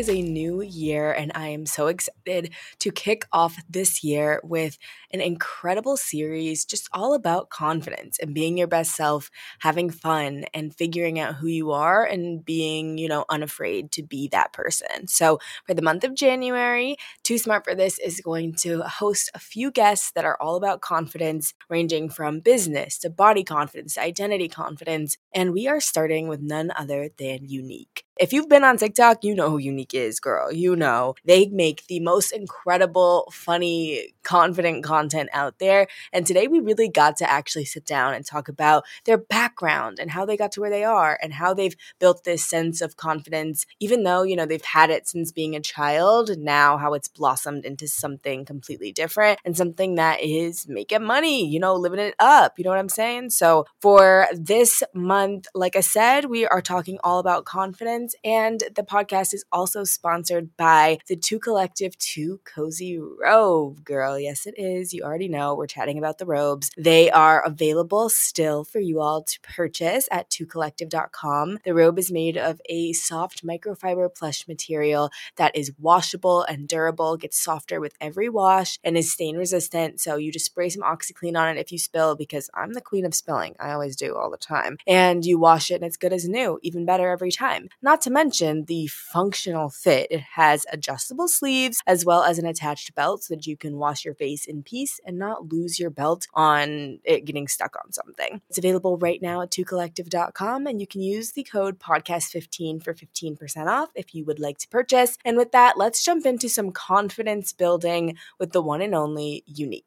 Is a new year, and I am so excited to kick off this year with an incredible series just all about confidence and being your best self, having fun, and figuring out who you are and being, you know, unafraid to be that person. So, for the month of January, Too Smart for This is going to host a few guests that are all about confidence, ranging from business to body confidence to identity confidence. And we are starting with none other than Uniekue. If you've been on TikTok, you know who Uniekue is, girl. You know. They make the most incredible, funny, confident content out there. And today we really got to actually sit down and talk about their background and how they got to where they are and how they've built this sense of confidence, even though, you know, they've had it since being a child, now how it's blossomed into something completely different and something that is making money, you know, living it up. You know what I'm saying? So for this month, like I said, we are talking all about confidence. And the podcast is also sponsored by the Too Collective Too Cozy Robe, girl. Yes, it is. You already know we're chatting about the robes. They are available still for you all to purchase at toocollective.com. The robe is made of a soft microfiber plush material that is washable and durable, gets softer with every wash, and is stain resistant. So you just spray some OxiClean on it if you spill, because I'm the queen of spilling. I always do all the time. And you wash it, and it's good as new, even better every time. Not to mention the functional fit. It has adjustable sleeves as well as an attached belt so that you can wash your face in peace and not lose your belt on it getting stuck on something. It's available right now at toocollective.com and you can use the code podcast15 for 15% off if you would like to purchase. And with that, let's jump into some confidence building with the one and only Uniekue.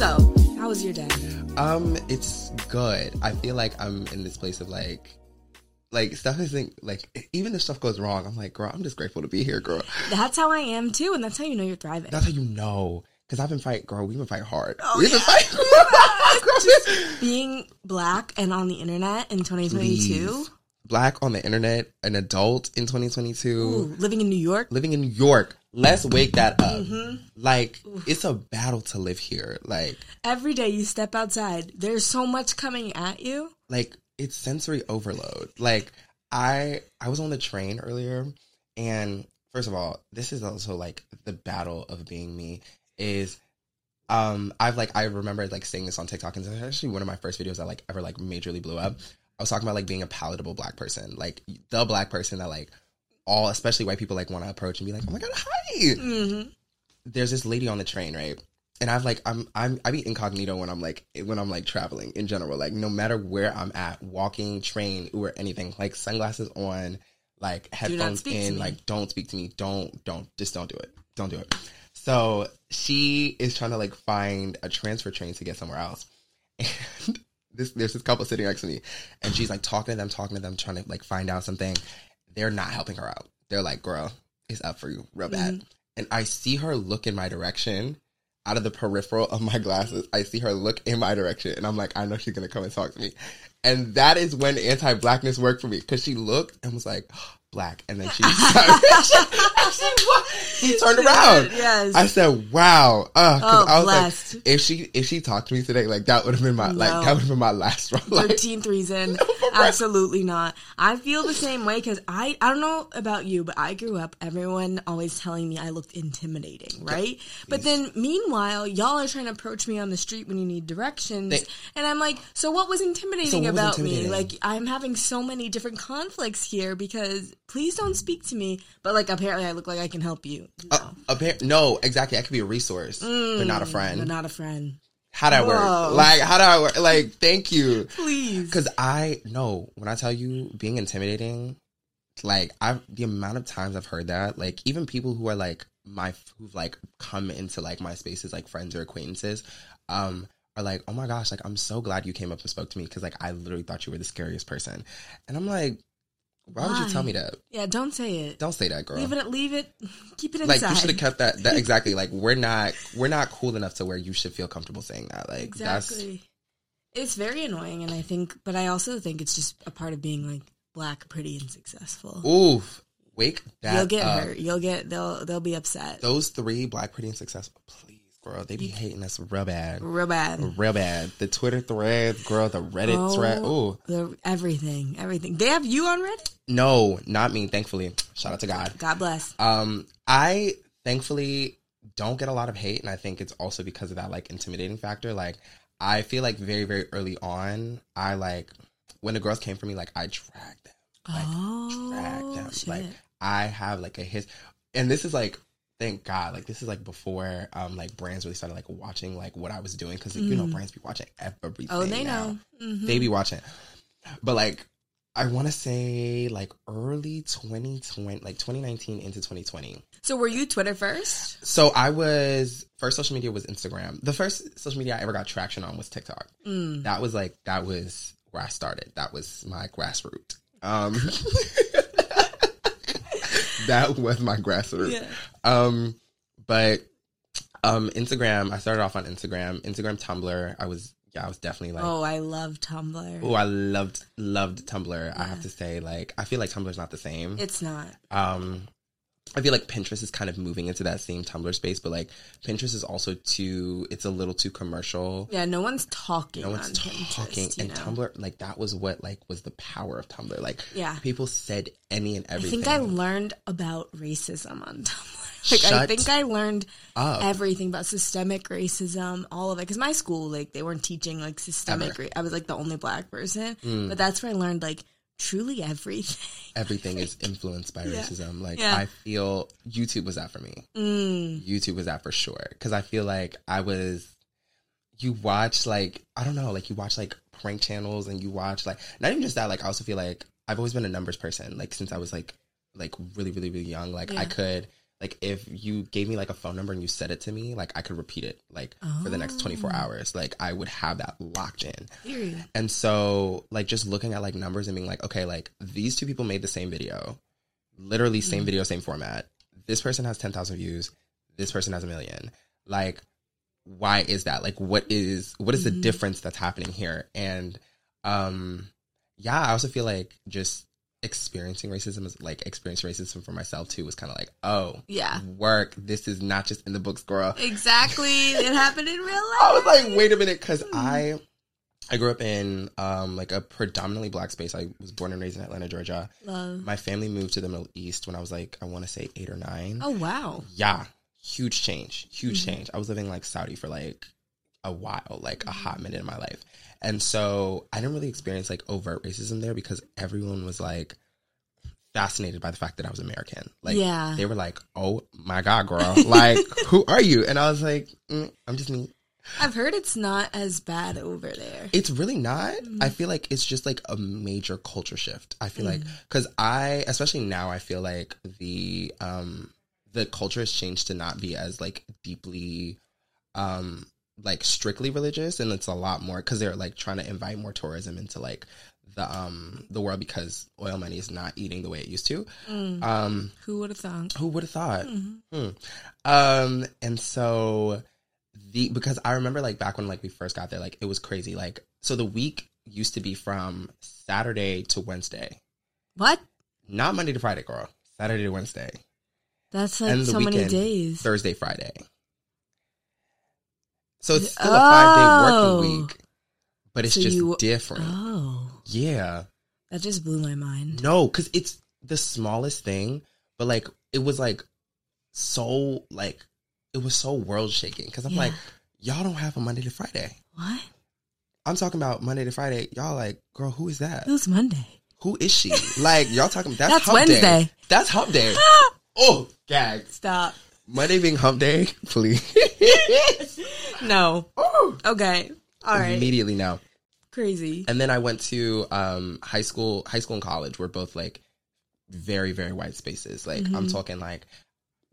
So, how was your day? Um, it's good. I feel like I'm in this place of like, like stuff isn't like even if stuff goes wrong, I'm like, girl, I'm just grateful to be here, girl. That's how I am too, and that's how you know you're thriving. That's how you know. Cause I've been fighting, girl. We've been fighting hard. Oh, We've been yeah. fighting. Being black and on the internet in 2022, Please. Black on the internet, an adult in 2022, Ooh, living in New York. living in New York. Let's wake that up. Mhm. Like it's a battle to live here. Like, Every day you step outside, there's so much coming at you. like it's sensory overload. Like I I was on the train earlier and first of all, this is also like the battle of being me is um I've like I remember like saying this on TikTok and it's actually one of my first videos that like ever like majorly blew up. I was talking about like being a palatable black person, like the black person that like all especially white people like want to approach and be like, "Oh my god, hi." Mm-hmm. there's this lady on the train, right? And I've like I'm I'm I be incognito when I'm like when I'm like traveling in general. Like no matter where I'm at, walking, train, or anything, like sunglasses on, like headphones in, like don't speak to me. Don't don't just don't do it. Don't do it. So she is trying to like find a transfer train to get somewhere else. And this there's this couple sitting next to me and she's like talking to them, talking to them, trying to like find out something. They're not helping her out. They're like, girl, it's up for you real bad. Mm-hmm. And I see her look in my direction out of the peripheral of my glasses. I see her look in my direction and I'm like, I know she's gonna come and talk to me. And that is when anti blackness worked for me because she looked and was like, black, and then she, she, he turned around. Yes. I said, "Wow." Uh, 'cause Oh, I was blessed. like, if she if she talked to me today, like that would have been my like that would have been my last one. Like, Thirteenth reason, absolutely not. I feel the same way because I I don't know about you, but I grew up everyone always telling me I looked intimidating, right? But then meanwhile, y'all are trying to approach me on the street when you need directions, They- and I'm like, so what was intimidating So what was about intimidating? me? Like I'm having so many different conflicts here because please don't speak to me, but like apparently I look like I can help you. No, uh, appar- no, exactly. I could be a resource, but not a friend. but not a friend. How that Whoa. work? Like how do I work? Like thank you. Please. Because I know when I tell you being intimidating, like I've the amount of times I've heard that, like even people who are like my who've like come into like my spaces, like friends or acquaintances, um, are like, oh my gosh, like I'm so glad you came up and spoke to me because like I literally thought you were the scariest person, and I'm like, why, would you tell me that? Yeah, don't say it. Don't say that, girl. Leave it. Leave it. Keep it inside. like you should have kept that. That exactly. Like we're not we're not cool enough to where you should feel comfortable saying that. Like that's Exactly. It's very annoying, and I think, but I also think it's just a part of being like black, pretty, and successful. oof. Wake that You'll get up. hurt. You'll get. They'll. They'll be upset. those three black pretty and successful please girl they be hating us real bad Real bad. real bad the twitter threads girl the reddit Oh. thread Oh. The, everything. Everything. They have you on Reddit. no not me thankfully shout out to god God bless. um i thankfully don't get a lot of hate and i think it's also because of that like intimidating factor like i feel like very very early on i like when the girls came for me like i dragged them like oh, dragged them shit. like i have like a his and this is like thank god like this is like before um like brands really started like watching like what i was doing because you know brands be watching everything oh, they now. know. Mhm. they be watching but like i want to say like early 2020 like 2019 into 2020 so were you Twitter first? so i was first social media was instagram the first social media i ever got traction on was tiktok Mm. that was like that was where i started that was my grassroots um that was my grassroots Yeah. um but um instagram i started off on instagram instagram tumblr i was yeah i was definitely like Oh, I love Tumblr. Oh, I loved loved Tumblr. I have to say, like, I feel like Tumblr's not the same. It's not. Um, I feel like Pinterest is kind of moving into that same Tumblr space, but like Pinterest is also too. It's a little too commercial. Yeah, no one's talking. No on one's Pinterest, talking, and know? Tumblr, like that was what like was the power of Tumblr. Like, Yeah. people said any and everything. I think I learned about racism on Tumblr. Like I think I learned up. everything about systemic racism, all of it. Because my school, like, they weren't teaching like systemic. Ra- I was like the only black person, Mm. but that's where I learned like truly everything. everything is influenced by Yeah. racism. Like Yeah. I feel YouTube was that for me. Mm. YouTube was that for sure. Because I feel like I was. You watch like I don't know, like you watch like prank channels, and you watch like not even just that. Like I also feel like I've always been a numbers person. Like since I was like like really really really young. Like I could like if you gave me like a phone number and you said it to me, like I could repeat it like for the next 24 hours. Like I would have that locked in. Period. And so, like, just looking at like numbers and being like, okay, like these two people made the same video, literally same video, same format. This person has 10,000 views. This person has a million. Like, why is that? Like, what is, what is the Mhm. difference that's happening here? And, um, yeah, I also feel like just experiencing racism is like experiencing racism for myself too was kind of like, oh, Yeah. work. This is not just in the books, girl. Exactly. it happened in real life. I was like, wait a minute, because I I grew up in um like a predominantly black space. I was born and raised in Atlanta, Georgia. Love. My family moved to the Middle East when I was like I want to say eight or nine. Oh wow. Yeah, huge change, huge change. I was living like Saudi for like a while, like a hot minute in my life, and so I didn't really experience like overt racism there because everyone was like fascinated by the fact that I was American. Like, Yeah. they were like, "Oh my god, girl! Like, who are you?" And I was like, mm, "I'm just me." I've heard it's not as bad over there. It's really not. Mm-hmm. I feel like it's just like a major culture shift. I feel like Mm. because I, especially now, I feel like the um the culture has changed to not be as like deeply um like strictly religious, and it's a lot more because they're like trying to invite more tourism into like the um the world because oil money is not eating the way it used to. Mm. Um, Who would have thought? who would have thought? Mhm. Hmm. Um, and so the because I remember like back when like we first got there, like it was crazy. Like so the week used to be from Saturday to Wednesday. What? not Monday to Friday, girl. Saturday to Wednesday. That's like so many days. Thursday, Friday. So it's still a five day Oh. working week, but it's So just you- different. Oh, Yeah. that just blew my mind. No, because it's the smallest thing, but like it was like so like it was so world shaking. Because I'm Yeah. like, y'all don't have a Monday to Friday. What? I'm talking about Monday to Friday. Y'all like, girl, who is that? Who's Monday? Who is she? like y'all talking? That's, That's hump Day. Wednesday. That's hump day. oh, gags. Stop. Monday being hump day, please. No. oh, Okay. All right. immediately now. Crazy. And then I went to um, high school. High school and college were both like very, very white spaces. Like I'm talking like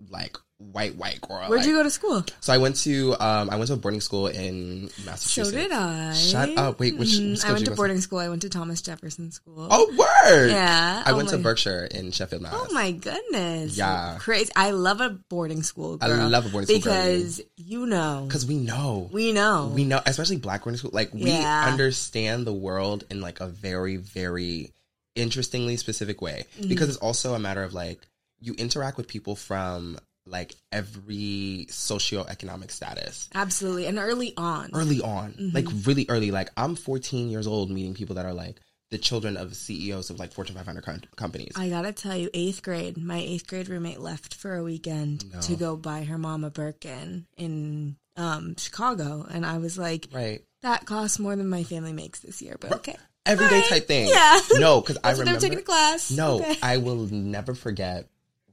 like white, white girl. Mm-hmm. Where'd like- you go to school? So I went to um, I went to a boarding school in Massachusetts. So did I. Shut up! Wait, which, Mhm. school I went to boarding school. I went to Thomas Jefferson School. Oh, word! yeah. I Oh went to Berkshire in Sheffield, Mass. Oh my goodness. Yeah. Crazy. I love a boarding school. Girl, I love a boarding school because you know Because we know, we know we know, especially black boarding school. Like we Yeah. understand the world in like a very, very interestingly specific way. Mm-hmm. Because it's also a matter of like you interact with people from like every socioeconomic status. absolutely and early on. early on, Mm-hmm. like really early. Like I'm 14 years old, meeting people that are like the children of CEOs of like Fortune 500 com- companies. I gotta tell you, eighth grade, my eighth grade roommate left for a weekend to go buy her mom a Birkin in um, Chicago, and I was like, right, that costs more than my family makes this year, but okay. everyday Right. type thing. Yeah. no, because I remember taking a class. No, Okay. I will never forget.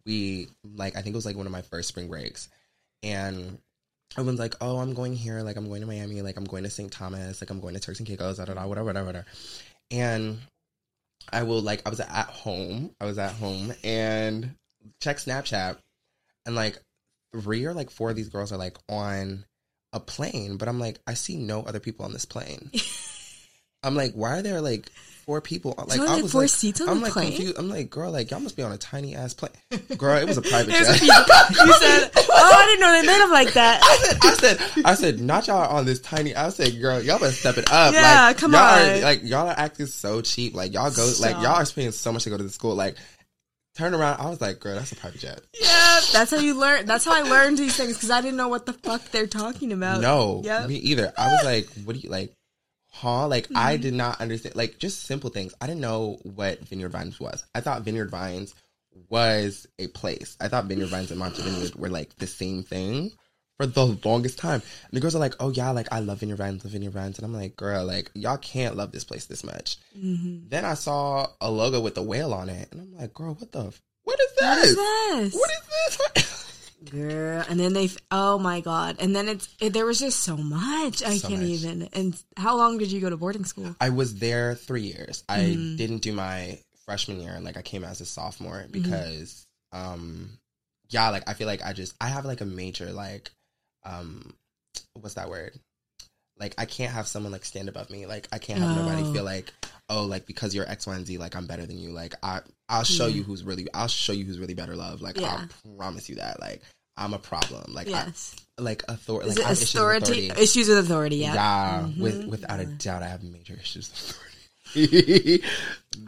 We like I think it was like one of my first spring breaks, and everyone's like, "Oh, I'm going here. Like I'm going to Miami. Like I'm going to St. Thomas. Like I'm going to Turks and Caicos. Da da da. Whatever, whatever, whatever." And I will like I was at home. I was at home and check Snapchat, and like three or like four of these girls are like on a plane, but I'm like I see no other people on this plane. I'm like, why are there like four people? Like, I like, was four like, seats on I'm the like plane? confused. I'm like, girl, like y'all must be on a tiny ass plane. Girl, it was a private jet. you said, "Oh, I didn't know they made them like that." I said, I said, I said, not y'all on this tiny. I said, girl, y'all better step it up. Yeah, like, come y'all on. Are, like y'all are acting so cheap. Like y'all go, like y'all are spending so much to go to the school. Like, turn around. I was like, girl, that's a private jet. Yeah, that's how you learn. That's how I learned these things because I didn't know what the fuck they're talking about. No, Yep. me either. I was like, what do you like? Huh? Like Mm-hmm. I did not understand. Like just simple things. I didn't know what Vineyard Vines was. I thought Vineyard Vines was a place. I thought Vineyard Vines and Martha's Vineyard were like the same thing for the longest time. And the girls are like, "Oh yeah, like I love Vineyard Vines, love Vineyard Vines," and I'm like, "Girl, like y'all can't love this place this much." Mm-hmm. Then I saw a logo with a whale on it, and I'm like, "Girl, what the? f- What is What this? is this? What is this?" Girl, and then they, oh my god, and then it's it, there was just so much I So can't much. even. And how long did you go to boarding school? I was there three years. I Mm-hmm. didn't do my freshman year. and Like I came as a sophomore Mm-hmm. because, um, yeah, like I feel like I just I have like a major like, um, what's that word? Like I can't have someone like stand above me. Like I can't have Oh. nobody feel like oh like because you're X Y and Z like I'm better than you. Like I I'll show you who's really I'll show you who's really better love. Like Yeah. I'll promise you that. Like I'm a problem. Like Yes, I, like authority. is Like it I issues with authority? authority. Issues with authority? Yeah, Yeah, Mhm. with without a doubt, I have major issues with authority.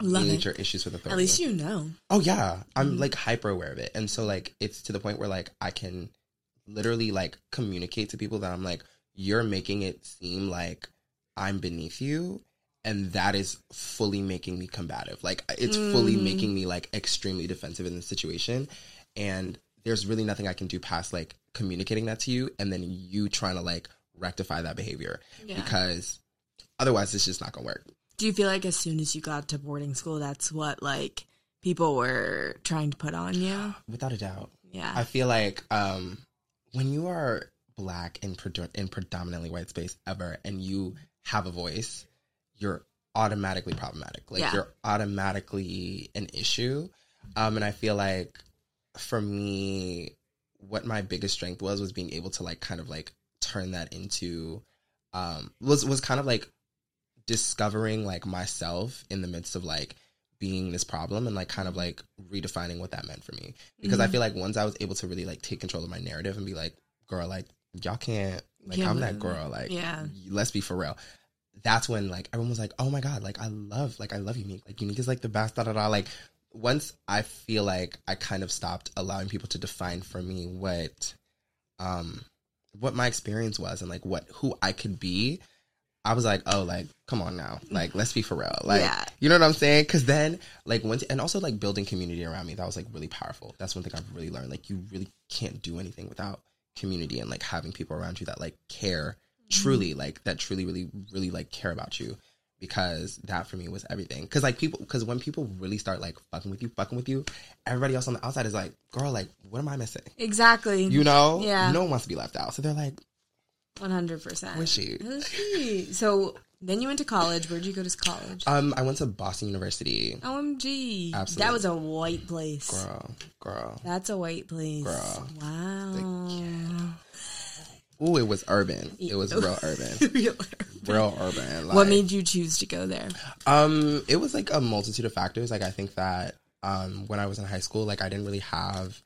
Love it. major issues with authority. At least you know. Oh yeah, I'm like hyper aware of it, and so like it's to the point where like I can literally like communicate to people that I'm like, you're making it seem like I'm beneath you, and that is fully making me combative. Like it's fully Mm. making me like extremely defensive in the situation, and there's really nothing I can do past like communicating that to you, and then you trying to like rectify that behavior Yeah. because otherwise it's just not gonna work. Do you feel like as soon as you got to boarding school, that's what like people were trying to put on you? Without a doubt. Yeah, I feel like um, when you are black in, in predominantly white space ever, and you have a voice, you're automatically problematic. Like Yeah. you're automatically an issue. Um, and I feel like for me, what my biggest strength was was being able to like kind of like turn that into um was was kind of like discovering like myself in the midst of like being this problem and like kind of like redefining what that meant for me because I feel like once I was able to really like take control of my narrative and be like, girl, like y'all can't like Yeah, I'm that girl, like yeah. let's be for real. That's when like everyone was like, oh my god, like I love like I love Uniekue, like Uniekue is like the best, da da da. Like once I feel like I kind of stopped allowing people to define for me what um what my experience was and like what who I could be, I was like, oh, like come on now, like let's be for real, like Yeah. you know what I'm saying? Because then like once and also like building community around me, that was like really powerful. That's one thing I've really learned. Like you really can't do anything without community and like having people around you that like care truly, like that truly, really, really like care about you. Because that for me was everything. Because like people, because when people really start like fucking with you, fucking with you, everybody else on the outside is like, girl, like what am I missing? Exactly. You know, Yeah. no one wants to be left out. So they're like, One hundred percent. Where's she? Where's she? So then you went to college. Where'd you go to college? um, I went to Boston University. OMG. That was a white place. Girl, girl. That's a white place. Girl. Wow. Ooh, it was urban. It was real urban. Real urban. Like, what made you choose to go there? Um, it was like a multitude of factors. Like I think that um when I was in high school, like I didn't really have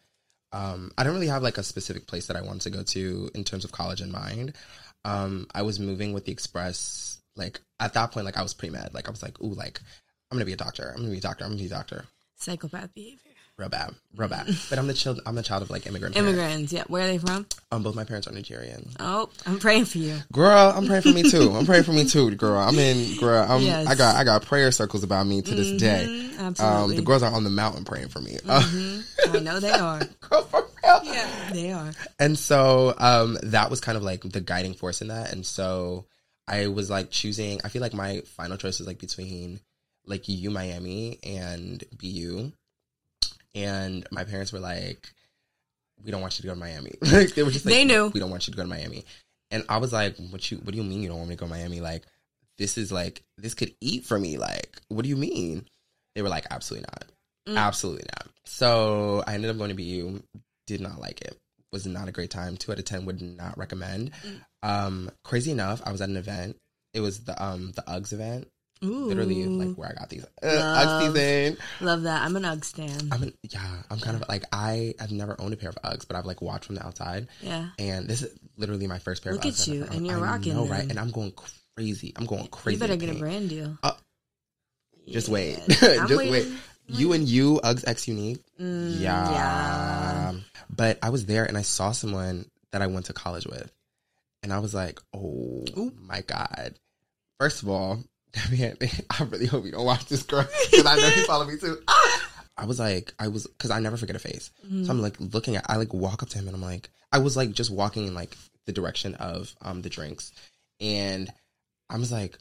um I didn't really have like a specific place that I wanted to go to in terms of college in mind. Um I was moving with the express like at that point like I was pre med. Like I was like, ooh, like I'm gonna be a doctor. I'm gonna be a doctor. I'm gonna be a doctor. Psychopath behavior. Real bad. Real bad. But I'm the child I'm the child of like immigrant parents. Immigrants. Yeah. Where are they from? Um both my parents are Nigerian. Oh, I'm praying for you. Girl, I'm praying for me too. I'm praying for me too, girl. I'm in girl. I'm, Yes. I got I got prayer circles about me to this day. Um, absolutely. the girls are on the mountain praying for me. Uh, I know they are. girl, for real. Yeah, they are. And so um, that was kind of like the guiding force in that. And so I was like choosing. I feel like my final choice is like between like U Miami and BU. And my parents were like, "We don't want you to go to Miami." like they were just like, They knew. we don't want you to go to Miami. And I was like, "What you? What do you mean you don't want me to go to Miami? Like this is like this could eat for me. Like what do you mean?" They were like, "Absolutely not." Mm. Absolutely not. So I ended up going to BU. Did not like it. Was not a great time. Two out of ten would not recommend. Mm. Um, crazy enough, I was at an event. It was the um the Uggs event. Ooh. Literally, like where I got these uh, Love. Ugg season. Love that. I'm an Ugg stan. I'm in, yeah. I'm kind of like I have never owned a pair of Uggs, but I've like watched from the outside. yeah. And this is literally my first pair Look of at Uggs. I've you, and you're I rocking know, right? And I'm going crazy. I'm going crazy. You better get a brand deal. Uh, Just wait. Just waiting. wait. You and you, Uggs X Uniekue. Mm, yeah. yeah. But I was there and I saw someone that I went to college with. And I was like, oh my God. First of all, man, I really hope you don't watch this girl because I know you follow me too. I was like, I was, because I never forget a face. So I'm like looking at, I like walk up to him and I'm like, I was like just walking in like the direction of um the drinks. And I was like,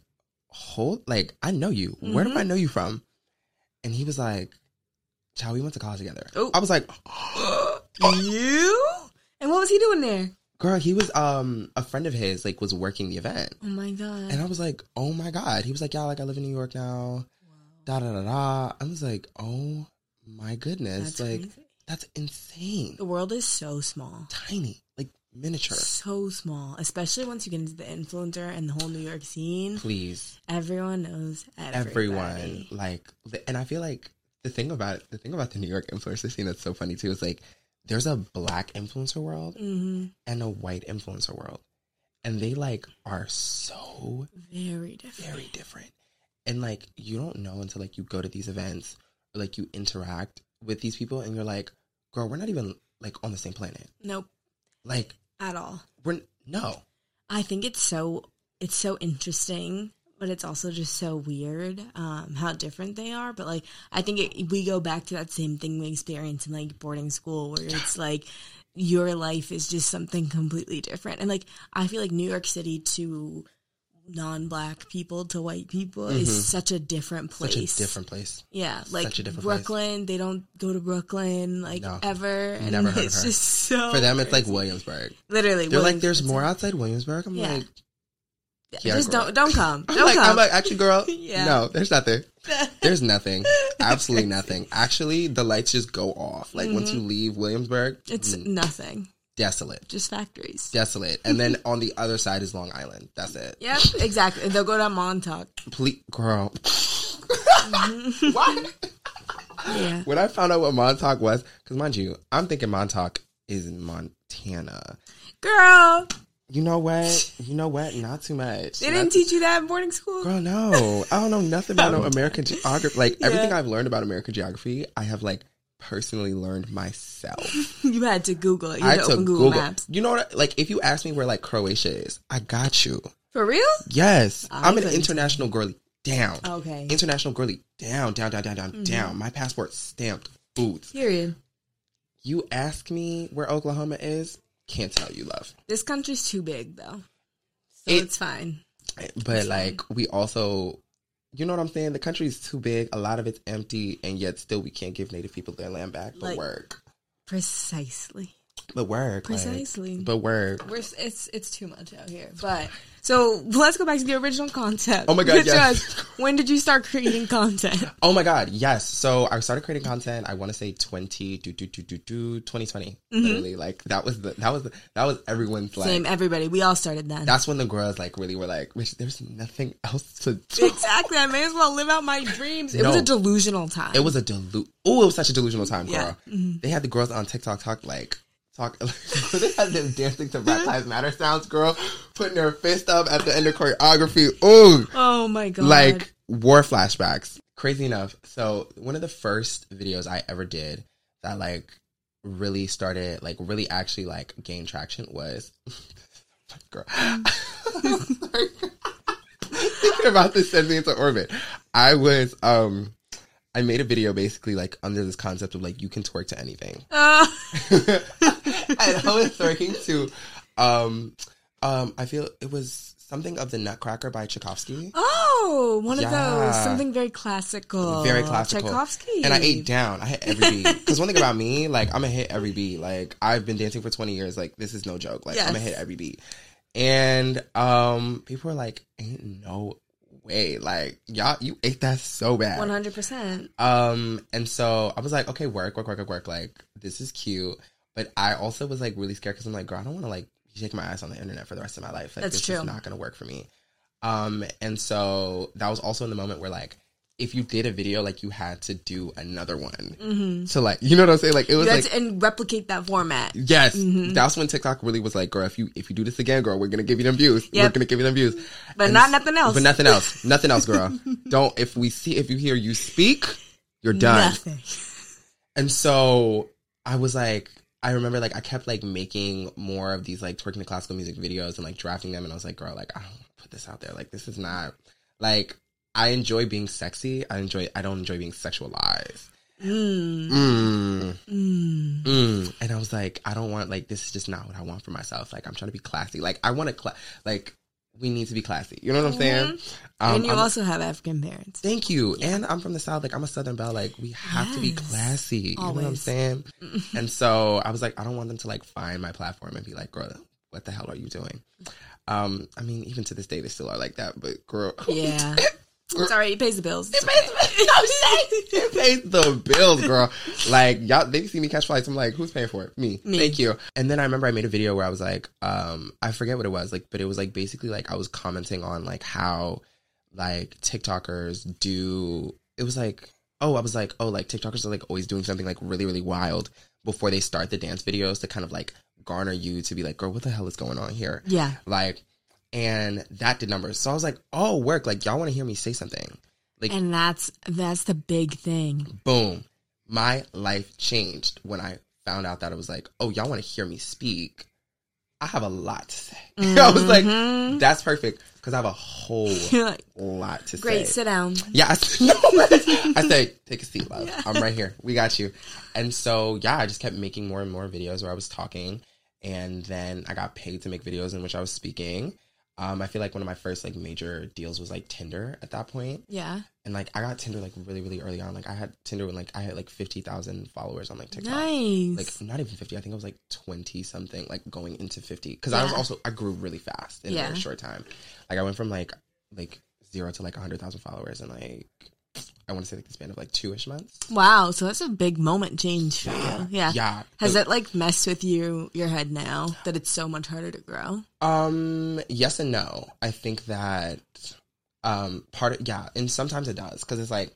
hold, like, I know you. Where do I know you from? And he was like, Chow, we went to college together. Oh. I was like, you? And what was he doing there? Girl, he was um a friend of his, like, was working the event. Oh my god. And I was like, oh my God. He was like, yeah, like I live in New York now. Da da da da. I was like, oh my goodness. That's like, crazy. that's insane. The world is so small. Tiny, like miniature. So small. Especially once you get into the influencer and the whole New York scene. Please. Everyone knows everybody. Everyone. Like, and I feel like the thing about the thing about the New York influencer scene that's so funny too is like, there's a black influencer world hmm and a white influencer world. And they like are so Very different. very different. And like you don't know until like you go to these events or like you interact with these people and you're like, girl, we're not even like on the same planet. Nope. Like At all. we're no. I think it's so it's so interesting, but it's also just so weird um, how different they are. But like, I think it, we go back to that same thing we experienced in like boarding school, where it's like your life is just something completely different. And like, I feel like New York City to non-black people to white people is such a different place. Mm-hmm. Such a different place. Yeah, like Such a different place. Brooklyn, they don't go to Brooklyn like No. ever, and Never heard of her. just so For them it's like. Williamsburg. literally. They're like, there's more outside Williamsburg. I'm Yeah. like, Just girl. don't don't come. I'm like, come. I'm like, actually, girl, Yeah. no, there's nothing. There's nothing. Absolutely nothing. Actually, the lights just go off. Like once you leave Williamsburg, Mm-hmm. it's mm, nothing. desolate. Just factories. Desolate. And then on the other side is Long Island. That's it. Yep, exactly. They'll go to Montauk. Please, girl. what? Yeah. When I found out what Montauk was, because mind you, I'm thinking Montauk is in Montana. Girl, You know what? You know what? Not too much. They Not didn't teach you that in boarding school? Girl, no. I don't know nothing about no American geography. Like everything I've learned about American geography, I have like personally learned myself. You had to Google it. You I had had to to open Google. Google, Maps. You know what? Like if you ask me where like Croatia is, I got you. For real? Yes, I I'm an couldn't international girly. Down. Okay. International girly. Down. Down. Down. Down. Down. Mm-hmm. Down. My passport stamped. Boots. Period. You ask me where Oklahoma is, can't tell you, love. This country's too big, though. So It- it's fine. But like we also you know what I'm saying? The country's too big, a lot of it's empty, and yet still we can't give native people their land back. But Like- work. Precisely. But work. like, Precisely. but work. We're, it's it's too much out here. But so let's go back to the original concept. Oh my God, yes. when did you start creating content? Oh my god, yes. So I started creating content. I want to say twenty, do do do do do, 2020. Literally, like that was the that was the, that was everyone's like. Mm-hmm. Same, everybody. We all started then. That's when the girls like really were like, "Bitch, there's nothing else to do." exactly. I may as well live out my dreams. It was a delusional time. It was a delu. Oh, it was such a delusional time, girl. Yeah. Mm-hmm. They had the girls on TikTok talk like talk. they had them dancing to Black Lives Matter sounds, girl, putting their fist up at the end of choreography. Ooh, Oh my god. like war flashbacks. Crazy enough. So one of the first videos I ever did that like really started like really actually like gain traction was girl. Sorry. Thinking about this sent me into orbit. I was um I made a video basically like under this concept of like you can twerk to anything. Uh, and I was twerking to um um I feel it was something of the Nutcracker by Tchaikovsky. oh, one of those. Something very classical. Very classical. Tchaikovsky. And I ate down. I hit every beat. Because one thing about me, like I'm gonna hit every beat. Like I've been dancing for 20 years. Like this is no joke. Like I'm gonna hit every beat. And um, people were like, "Ain't no way!" Like y'all, you ate that so bad. 100%. Um, and so I was like, "Okay, work, work, work, work, work." Like this is cute, but I also was like really scared because I'm like, "Girl, I don't want to like shake my ass on the internet for the rest of my life. Like That's this true. is not gonna work for me." Um, and so that was also in the moment where like. If you did a video, like you had to do another one. Mm-hmm. So like, you know what I'm saying? Like it was like, and replicate that format. yes, Mm-hmm. that's when TikTok really was like, girl, if you if you do this again, girl, we're gonna give you them views. We're gonna give you them views, But And not nothing else. But nothing else, nothing else, girl. Don't if we see if you hear you speak, you're done. Nothing. And so I was like, I remember like I kept like making more of these like twerking to classical music videos and like drafting them, and I was like, girl, like I don't put this out there. Like this is not like I enjoy being sexy. I enjoy. I don't enjoy being sexualized. Mm. Mm. Mm. Mm. And I was like, I don't want like this is just not what I want for myself. Like I'm trying to be classy. Like I want to cla- like we need to be classy. You know what I'm saying? Um, Mm-hmm. and you I'm- also have African parents. Thank you. And I'm from the South. Like I'm a Southern belle. Like we have to be Yes. classy. You know what I'm saying? and so I was like, I don't want them to like find my platform and be like, girl, what the hell are you doing? Um, I mean, even to this day, they still are like that. But girl, Yeah. alright. It pays the bills. It's it pays the bills, girl. Like y'all, they see me catch flights. I'm like, who's paying for it? Me. Me. Thank you. And then I remember I made a video where I was like, um, I forget what it was, like, but it was like basically like I was commenting on like how like TikTokers do. It was like, oh, I was like, oh, like TikTokers are like always doing something like really, really wild before they start the dance videos to kind of like garner you to be like, girl, what the hell is going on here? yeah. Like, and that did numbers. So I was like, oh, work. Like y'all want to hear me say something. Like, And that's that's the big thing. boom, my life changed when I found out that it was like, oh, y'all want to hear me speak. I have a lot to say. I was like, Mhm. that's perfect because I have a whole like, lot to Great, say. Great, sit down. Yeah, I said, no, I said, take a seat, love. I'm right here. We got you. And so, yeah, I just kept making more and more videos where I was talking. And then I got paid to make videos in which I was speaking. Um, I feel like one of my first like major deals was like Tinder at that point. Yeah. And like I got Tinder like really, really early on. Like I had Tinder when like I had like fifty thousand followers on like TikTok. Nice. Like not even fifty. I think I was like twenty something, like going into fifty. Because I was also I grew really fast in a Yeah. very short time. Like I went from like like zero to like hundred thousand followers in like I want to say like the span of like two ish months. wow. So that's a big moment change for you. Yeah. Yeah. Has it like messed with you your head now that it's so much harder to grow? Um. Yes and no. I think that um part of yeah, and sometimes it does because it's like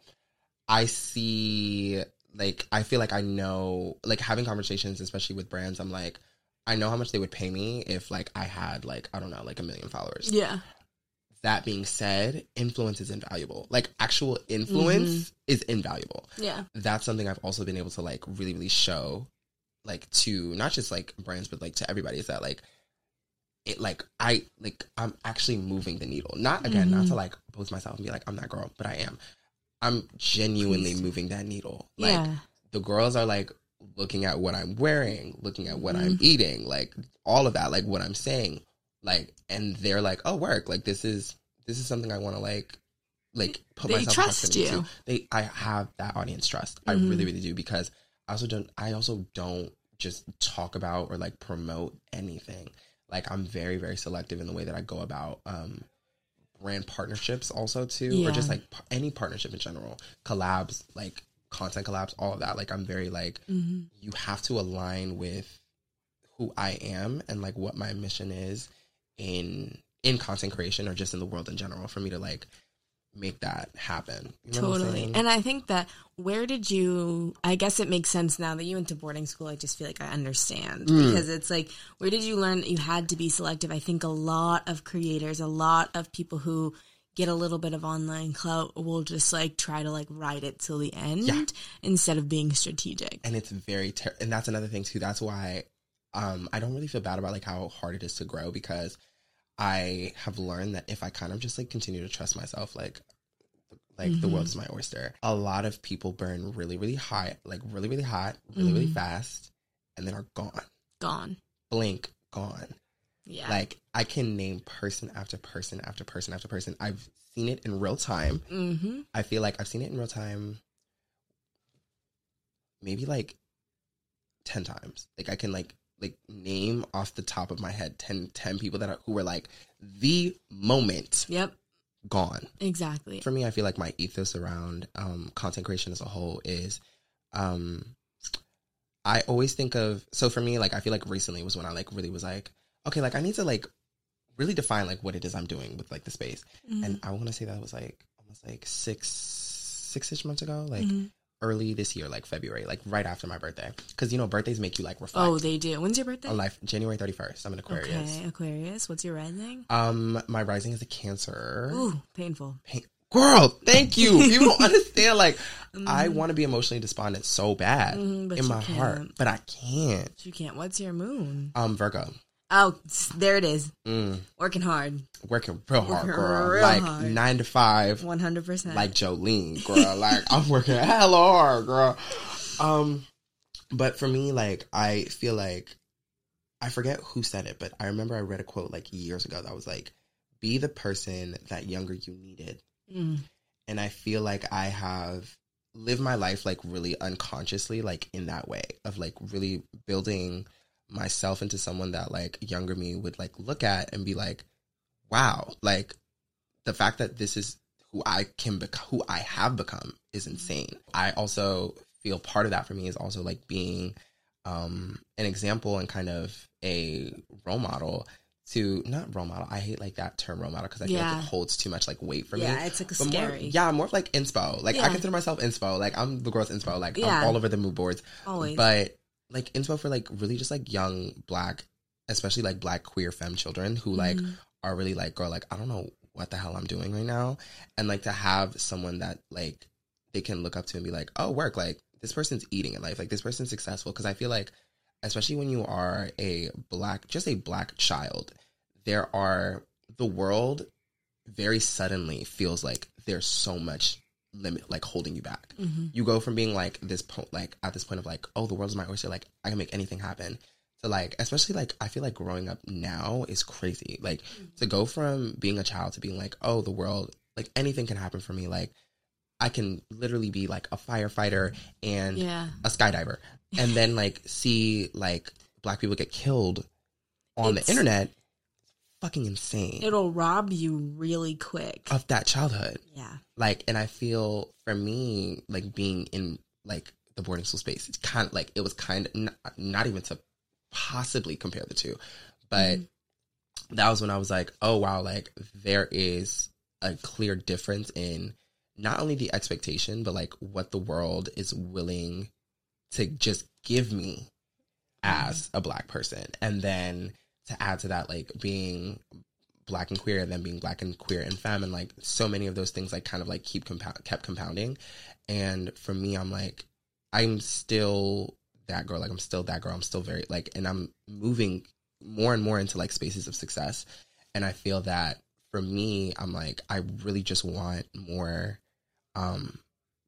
I see like I feel like I know like having conversations, especially with brands. I'm like, I know how much they would pay me if like I had like I don't know like a million followers. Yeah. That being said, influence is invaluable. Like actual influence Mm-hmm. is invaluable. Yeah. That's something I've also been able to like really really show like to not just like brands but like to everybody is that like it like I like I'm actually moving the needle. Not again, not Mm-hmm. to like post myself and be like I'm that girl, but I am. I'm genuinely moving that needle. Like yeah. the girls are like looking at what I'm wearing, looking at what Mm-hmm. I'm eating, like all of that, like what I'm saying, like, and they're like, "Oh, work! Like this is this is something I want to like, like put They myself trust you. to." They, I have that audience trust. I Mhm. really, really do because I also don't. I also don't just talk about or like promote anything. Like I'm very, very selective in the way that I go about um brand partnerships also too or just like p- any partnership in general collabs like content collabs all of that like i'm very like Mm-hmm. you have to align with who i am and like what my mission is in in content creation or just in the world in general for me to like make that happen You know Totally. And I think that where did you I guess it makes sense now that you went to boarding school. I just feel like I understand Mm. because it's like where did you learn that you had to be selective? I think a lot of creators, a lot of people who get a little bit of online clout will just like try to like ride it till the end Yeah. instead of being strategic. and it's very ter- and that's another thing too that's why um i don't really feel bad about like how hard it is to grow because i have learned that if i kind of just like continue to trust myself like like the world is my oyster a lot of people burn really really high like really really hot really really fast and then are gone Gone. blink gone Yeah. like i can name person after person after person after person i've seen it in real time mm-hmm. I feel like I've seen it in real time maybe like 10 times. Like I can like like name off the top of my head 10, 10 people that are, who were like the moment Yep. gone. Exactly. For me, I feel like my ethos around um, content creation as a whole is um, I always think of so for me like I feel like recently was when I like really was like okay like I need to like really define like what it is I'm doing with like the space. Mm-hmm. And I want to say that was like almost like six six ish months ago, like Mhm. Early this year, like February, like right after my birthday. Because you know birthdays make you like reflect Oh, they do. When's your birthday? on life. January thirty first. I'm an Aquarius. Okay, Aquarius. What's your rising? Um, my rising is a Cancer. Ooh, painful. Pain- Girl, thank you. You don't understand. Like, Mm-hmm. I want to be emotionally despondent so bad Mhm, in my heart, but I can't. You can't. What's your moon? Um, Virgo, Oh, there it is. mm, Working hard. working real hard, Working girl. real like hard. nine to five, 100%. like Jolene, girl. like I'm working hella hard, girl. Um, but for me, like I feel like I forget who said it, but I remember I read a quote like years ago that was like, "Be the person that younger you needed." Mm, And I feel like I have lived my life like really unconsciously, like in that way of like really building myself into someone that like younger me would like look at and be like, wow, like the fact that this is who I can become, who I have become is insane. I also feel part of that for me is also like being um an example and kind of a role model to not role model. I hate like that term role model because I feel Yeah. like it holds too much like weight for me. yeah, it's like a But more, scary. yeah, more of like inspo. Like I consider myself inspo. Like I'm the girl's inspo. Like Yeah. I'm all over the mood boards. Always. But like inspo for like really just like young black, especially like black queer femme children who like Mhm. are really like, girl, like I don't know what the hell I'm doing right now. And like to have someone that like they can look up to and be like, oh, work, like this person's eating in life. Like this person's successful. Cause I feel like, especially when you are a black, just a black child, there are the world very suddenly feels like there's so much limit like holding you back. Mhm. You go from being like this point like at this point of like, oh the world's my oyster, like I can make anything happen. To like especially like I feel like growing up now is crazy. Like to go from being a child to being like, oh the world like anything can happen for me. Like I can literally be like a firefighter and Yeah. a skydiver and then like see like black people get killed on It's- the internet fucking insane It'll rob you really quick. of that childhood yeah. like and i feel for me like being in like the boarding school space it's kind of like it was kind of not, not even to possibly compare the two but mm-hmm. that was when i was like oh wow like there is a clear difference in not only the expectation but like what the world is willing to just give me mm-hmm. as a black person. And then to add to that, like being black and queer and then being black and queer and femme and like so many of those things like kind of like keep compound kept compounding. And for me, I'm like, I'm still that girl. Like I'm still that girl. I'm still very like and I'm moving more and more into like spaces of success. And I feel that for me, I'm like, I really just want more um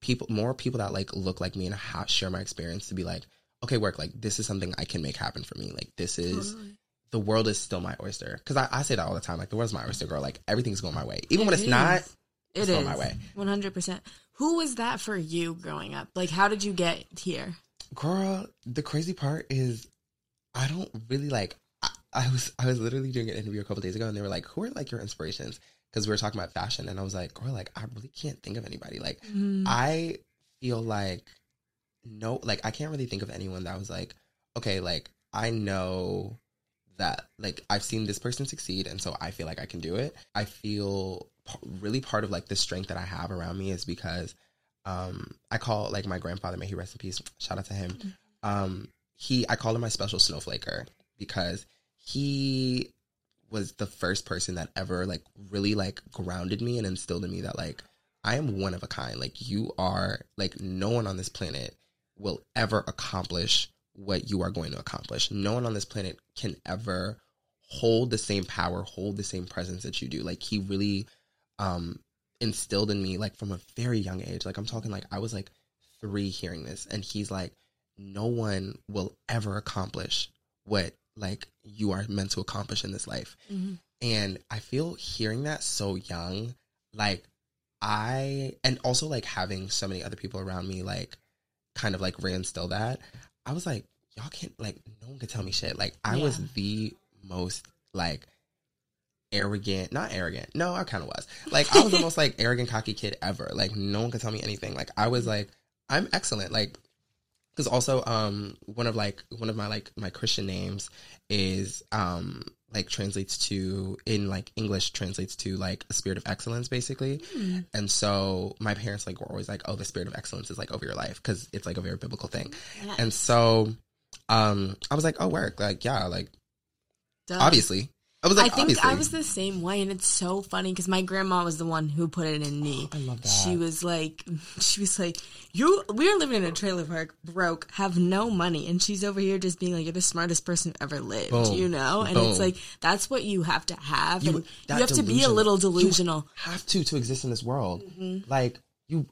people more people that like look like me and ha- share my experience to be like okay work like this is something i can make happen for me like this is Totally. The world is still my oyster because I, I say that all the time like the world's my oyster girl like everything's going my way even It when it's is. not It it's is going my way. One hundred percent. Who was that for you growing up? Like, how did you get here? girl the crazy part is i don't really like I, I was i was literally doing an interview a couple days ago and they were like who are like your inspirations because we were talking about fashion and i was like girl like i really can't think of anybody like Mm-hmm. I feel like no, like I can't really think of anyone that was like, okay, like I know that like I've seen this person succeed, and so I feel like I can do it. I feel p- really part of like the strength that I have around me is because um I call like my grandfather, may he rest in peace. Shout out to him. Um, he I call him my special snowflaker because he was the first person that ever like really like grounded me and instilled in me that like I am one of a kind. Like you are like no one on this planet will ever accomplish what you are going to accomplish. No one on this planet can ever hold the same power, hold the same presence that you do. Like he really um instilled in me like from a very young age. Like I'm talking like I was like 3 hearing this and he's like no one will ever accomplish what like you are meant to accomplish in this life. Mhm. And I feel hearing that so young, like I and also like having so many other people around me like kind of like reinstill that. I was like, y'all can't like no one could tell me shit. Like I was the most like arrogant, not arrogant. No, I kind of was. Like I was the most like arrogant cocky kid ever. Like no one could tell me anything. Like I was like I'm excellent. Like because also um one of like one of my like my Christian names is um like translates to in like English translates to like a spirit of excellence basically. And so my parents like were always like, "Oh, the spirit of excellence is like over your life" because it's like a very biblical thing. And so, um, I was like, "Oh, work!" Like, yeah, like Duh. obviously. I was like, I think obviously. I was the same way, and it's so funny because my grandma was the one who put it in me. I love that. She was like, she was like, you. We are living in a trailer park, broke, have no money, and she's over here just being like, you're the smartest person who ever lived, Boom. you know. And Boom. it's like that's what you have to have, You- and you have to be a delusional. little You- delusional. have to to exist in this world. Mm-hmm. Like you,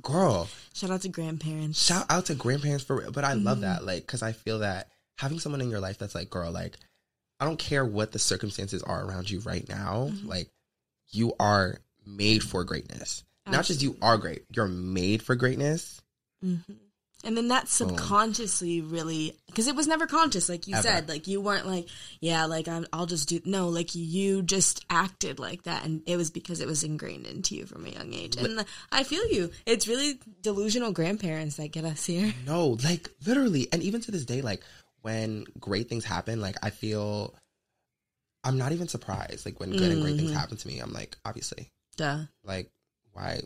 girl. Shout out to grandparents. Shout out to grandparents for real. But I Mm-hmm. love that, like, because I feel that having someone in your life that's like, girl, like, I don't care what the circumstances are around you right now. Mm-hmm. Like, you are made for greatness. Not just you are great. You're made for greatness. Mm-hmm. And then that subconsciously really, because it was never conscious, like you Ever. said, like you weren't like, yeah, like I'm, I'll just do, no, like you just acted like that. And it was because it was ingrained into you from a young age. And I feel you. It's really delusional grandparents that get us here. No, like literally. And even to this day, like when great things happen, like I feel I'm not even surprised. Like when good and great Mm-hmm. things happen to me, I'm like, obviously. Duh. Like, why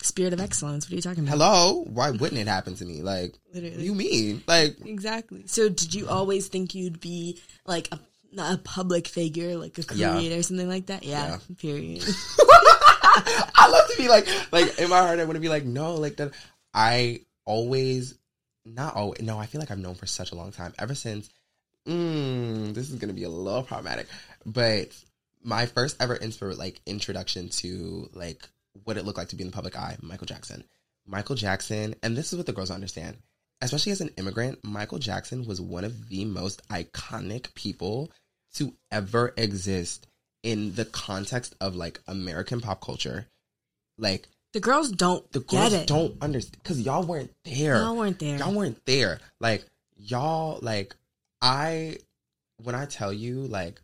Spirit of excellence. What are you talking about? hello? Why wouldn't it happen to me? Like Literally. you mean? Like Exactly. So did you always think you'd be like a, not a public figure, like a Yeah. creator or something like that? Yeah. Period. I love to be like, like in my heart, I want to be like, no, like that. I always, not always. No, I feel like I've known for such a long time. Ever since, mm, this is gonna be a little problematic, but my first ever inspir like introduction to like what it looked like to be in the public eye, Michael Jackson. Michael Jackson, and this is what the girls understand. Especially as an immigrant, Michael Jackson was one of the most iconic people to ever exist in the context of like American pop culture. Like the girls don't the girls get it. don't understand because y'all weren't there. Y'all weren't there. Y'all weren't there. Like y'all, like I, when I tell you, like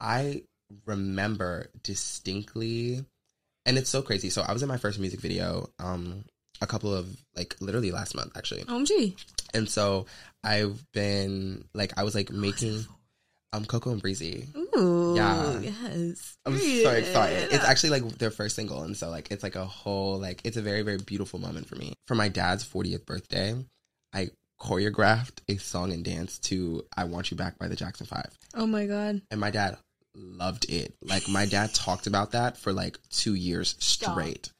I remember distinctly, and it's so crazy. So I was in my first music video, um, a couple of like literally last month actually, OMG. and so I've been like I was like making um Coco and Breezy. Ooh, Yeah. yes. I'm so excited. It's actually like their first single, and so like it's like a whole like it's a very very beautiful moment for me. For my dad's 40th birthday, I choreographed a song and dance to "I Want You Back" by the Jackson Five, Oh my god. and my dad loved it. Like my dad talked about that for like two years Stop. straight.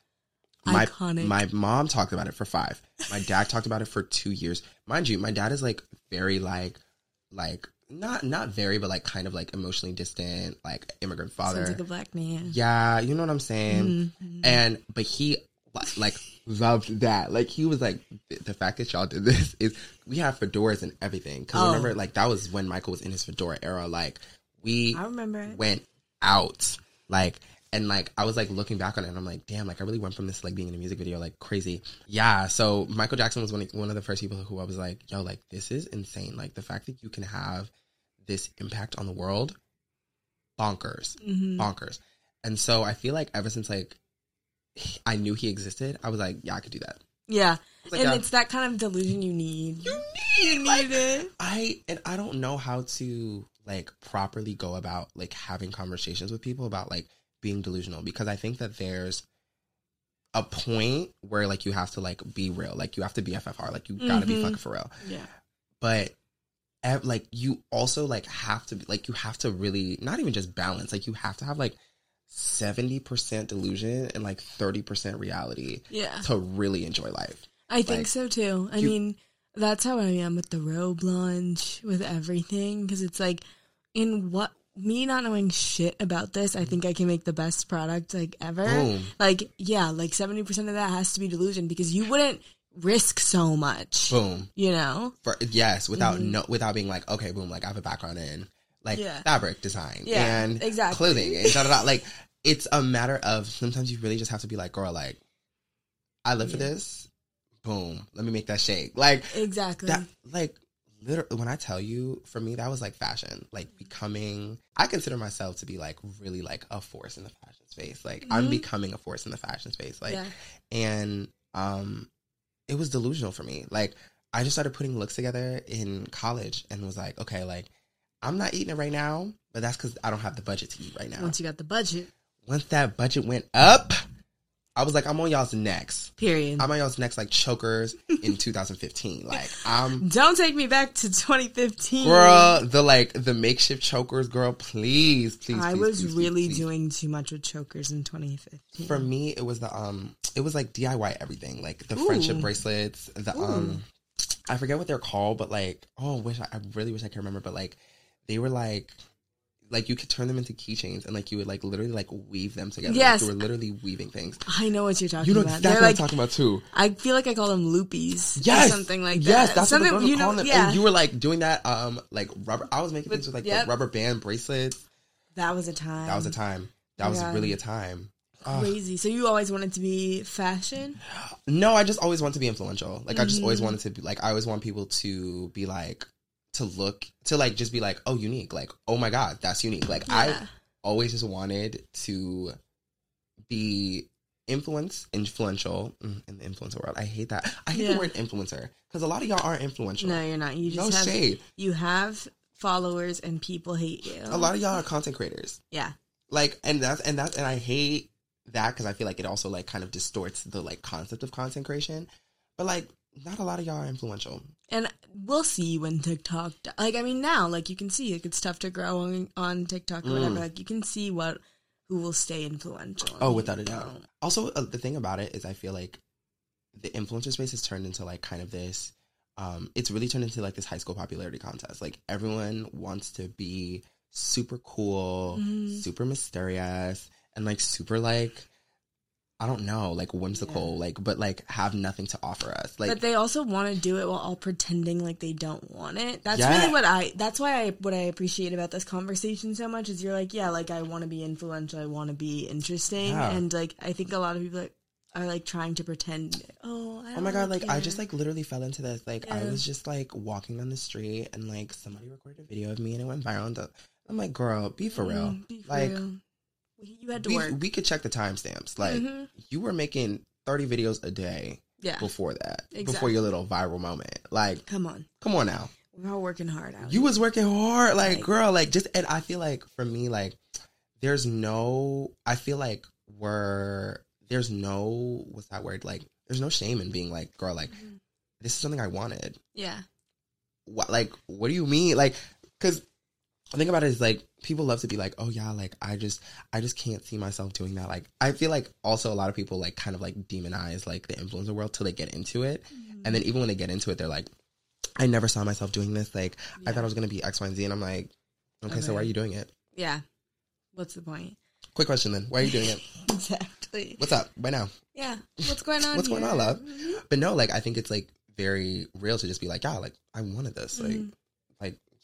My Iconic. my mom talked about it for five. My dad talked about it for two years. Mind you, my dad is like very like like not not very, but like kind of like emotionally distant, like immigrant father. Sounds like a black man. Yeah, you know what I'm saying. Mhm. And but he like loved that. Like he was like the the fact that y'all did this is we have fedoras and everything. Because Oh. remember, like that was when Michael was in his fedora era. Like we I remember it. went out like. And like I was like looking back on it, and I'm like, damn, like I really went from this like being in a music video like crazy, yeah. So Michael Jackson was one one of the first people who I was like, yo, like this is insane. Like the fact that you can have this impact on the world, bonkers Mhm. bonkers. And so I feel like ever since like I knew he existed, I was like, yeah, I could do that. Yeah. Like, and yeah, it's that kind of delusion you need. you You need, like, need it. I and I don't know how to like properly go about like having conversations with people about like being delusional because I think that there's a point where like you have to like be real, like you have to be FFR, like you gotta be Mhm. fucking for real. Yeah. But like you also like have to be like you have to really not even just balance, like you have to have like seventy percent delusion and like thirty percent reality Yeah. to really enjoy life. I think so too. I you- mean, that's how I am with the robe launch, with everything. Because it's like, in what me not knowing shit about this, I think I can make the best product like ever. Boom. Like, yeah, like seventy percent of that has to be delusion because you wouldn't risk so much. Boom. You know? For yes, without Mhm. no without being like, okay, boom, like I have a background in like Yeah. fabric design Yeah, and exactly. clothing and da da da. Like it's a matter of sometimes you really just have to be like, girl, like I live for this. Boom. Let me make that shake. Like Exactly. that like literally when i tell you for me that was like fashion like becoming i consider myself to be like really like a force in the fashion space like i'm Mhm. becoming a force in the fashion space like yeah. and um it was delusional for me like i just started putting looks together in college and was like okay like i'm not eating it right now but that's because i don't have the budget to eat right now Once you got the budget. once that budget went up i was like i'm on y'all's necks Period. i'm on y'all's necks like chokers in 2015 like i'm Don't take me back to 2015. Girl, the like the makeshift chokers, girl, please, please. I please, was please, really please, doing too much with chokers in 2015. For me, it was the um, it was like DIY everything, like the Ooh. friendship bracelets, the Ooh. um, I forget what they're called, but like, oh, wish I, I really wish I could remember, but like, they were like, like you could turn them into keychains and like you would like literally like weave them together. Like, Yes. you were literally weaving things. I know what you're talking You know about. exactly They're what like I'm talking about too. I feel like I call them loopies. Yes, Or something like that. Yes, that's something what you know. them. Yeah, And you were like doing that, um, like rubber. I was making With- things with like yep. the rubber band bracelets. that was a time. That was a time. That was Yeah. really a time. Ah. crazy. So you always wanted to be fashion. No, I just always want to be influential. Like I just always Mhm. wanted to be like I always want people to be like to look to like just be like oh unique like oh my god that's unique like I always just wanted to be influence influential mm, in the influencer world. I hate that. I hate Yeah. the word influencer because a lot of y'all aren't influential. No, you're not. You no just have shade. you have followers and people hate you. A lot of y'all are content creators. yeah. like and that's and that's and i hate that because i feel like it also like kind of distorts the like concept of content creation but like not a lot of y'all are influential And we'll see when TikTok, like, I mean, now, like, you can see, like, it's tough to grow on, on TikTok or whatever. Mm. Like, you can see what, who will stay influential. oh without a doubt also uh, the thing about it is i feel like the influencer space has turned into like kind of this um it's really turned into like this high school popularity contest like everyone wants to be super cool Mhm. super mysterious and like super like i don't know like whimsical Yeah. like but like have nothing to offer us like but they also want to do it while all pretending like they don't want it. That's Yeah. really what I. That's why I what I appreciate about this conversation so much is you're like, yeah, like I want to be influential, I want to be interesting, Yeah. and like I think a lot of people like, are like trying to pretend. Oh, I Oh my god, like I just like literally fell into this. Like I was just like walking down the street and like somebody recorded a video of me and it went viral. And I'm like, girl, be for real. Mm, be for like real. You had to we, work. we could check the timestamps. Like Mhm. you were making 30 videos a day yeah, before that. Before your little viral moment. Like, come on, come on now. we're all working hard out. You here. was working hard, like Like- girl, like just and I feel like for me, like there's no I feel like we're there's no what's that word? Like there's no shame in being like, girl, like Mhm. this is something I wanted. Yeah. What like what do you mean? Like cuz the thing about it is like people love to be like, "Oh yeah, like I just I just can't see myself doing that." Like I feel like also a lot of people like kind of like demonize like the influencer world till they get into it. And then even when they get into it, they're like, "I never saw myself doing this. Like I thought I was going to be X, Y, and Z." And I'm like, "Okay, so why are you doing it?" Yeah. What's the point? Quick question then. Why are you doing it? exactly. What's up? Right now. Yeah. What's going on? What's going on, love? Mhm. But no, like I think it's like very real to just be like, yeah, like I wanted this. Mhm. like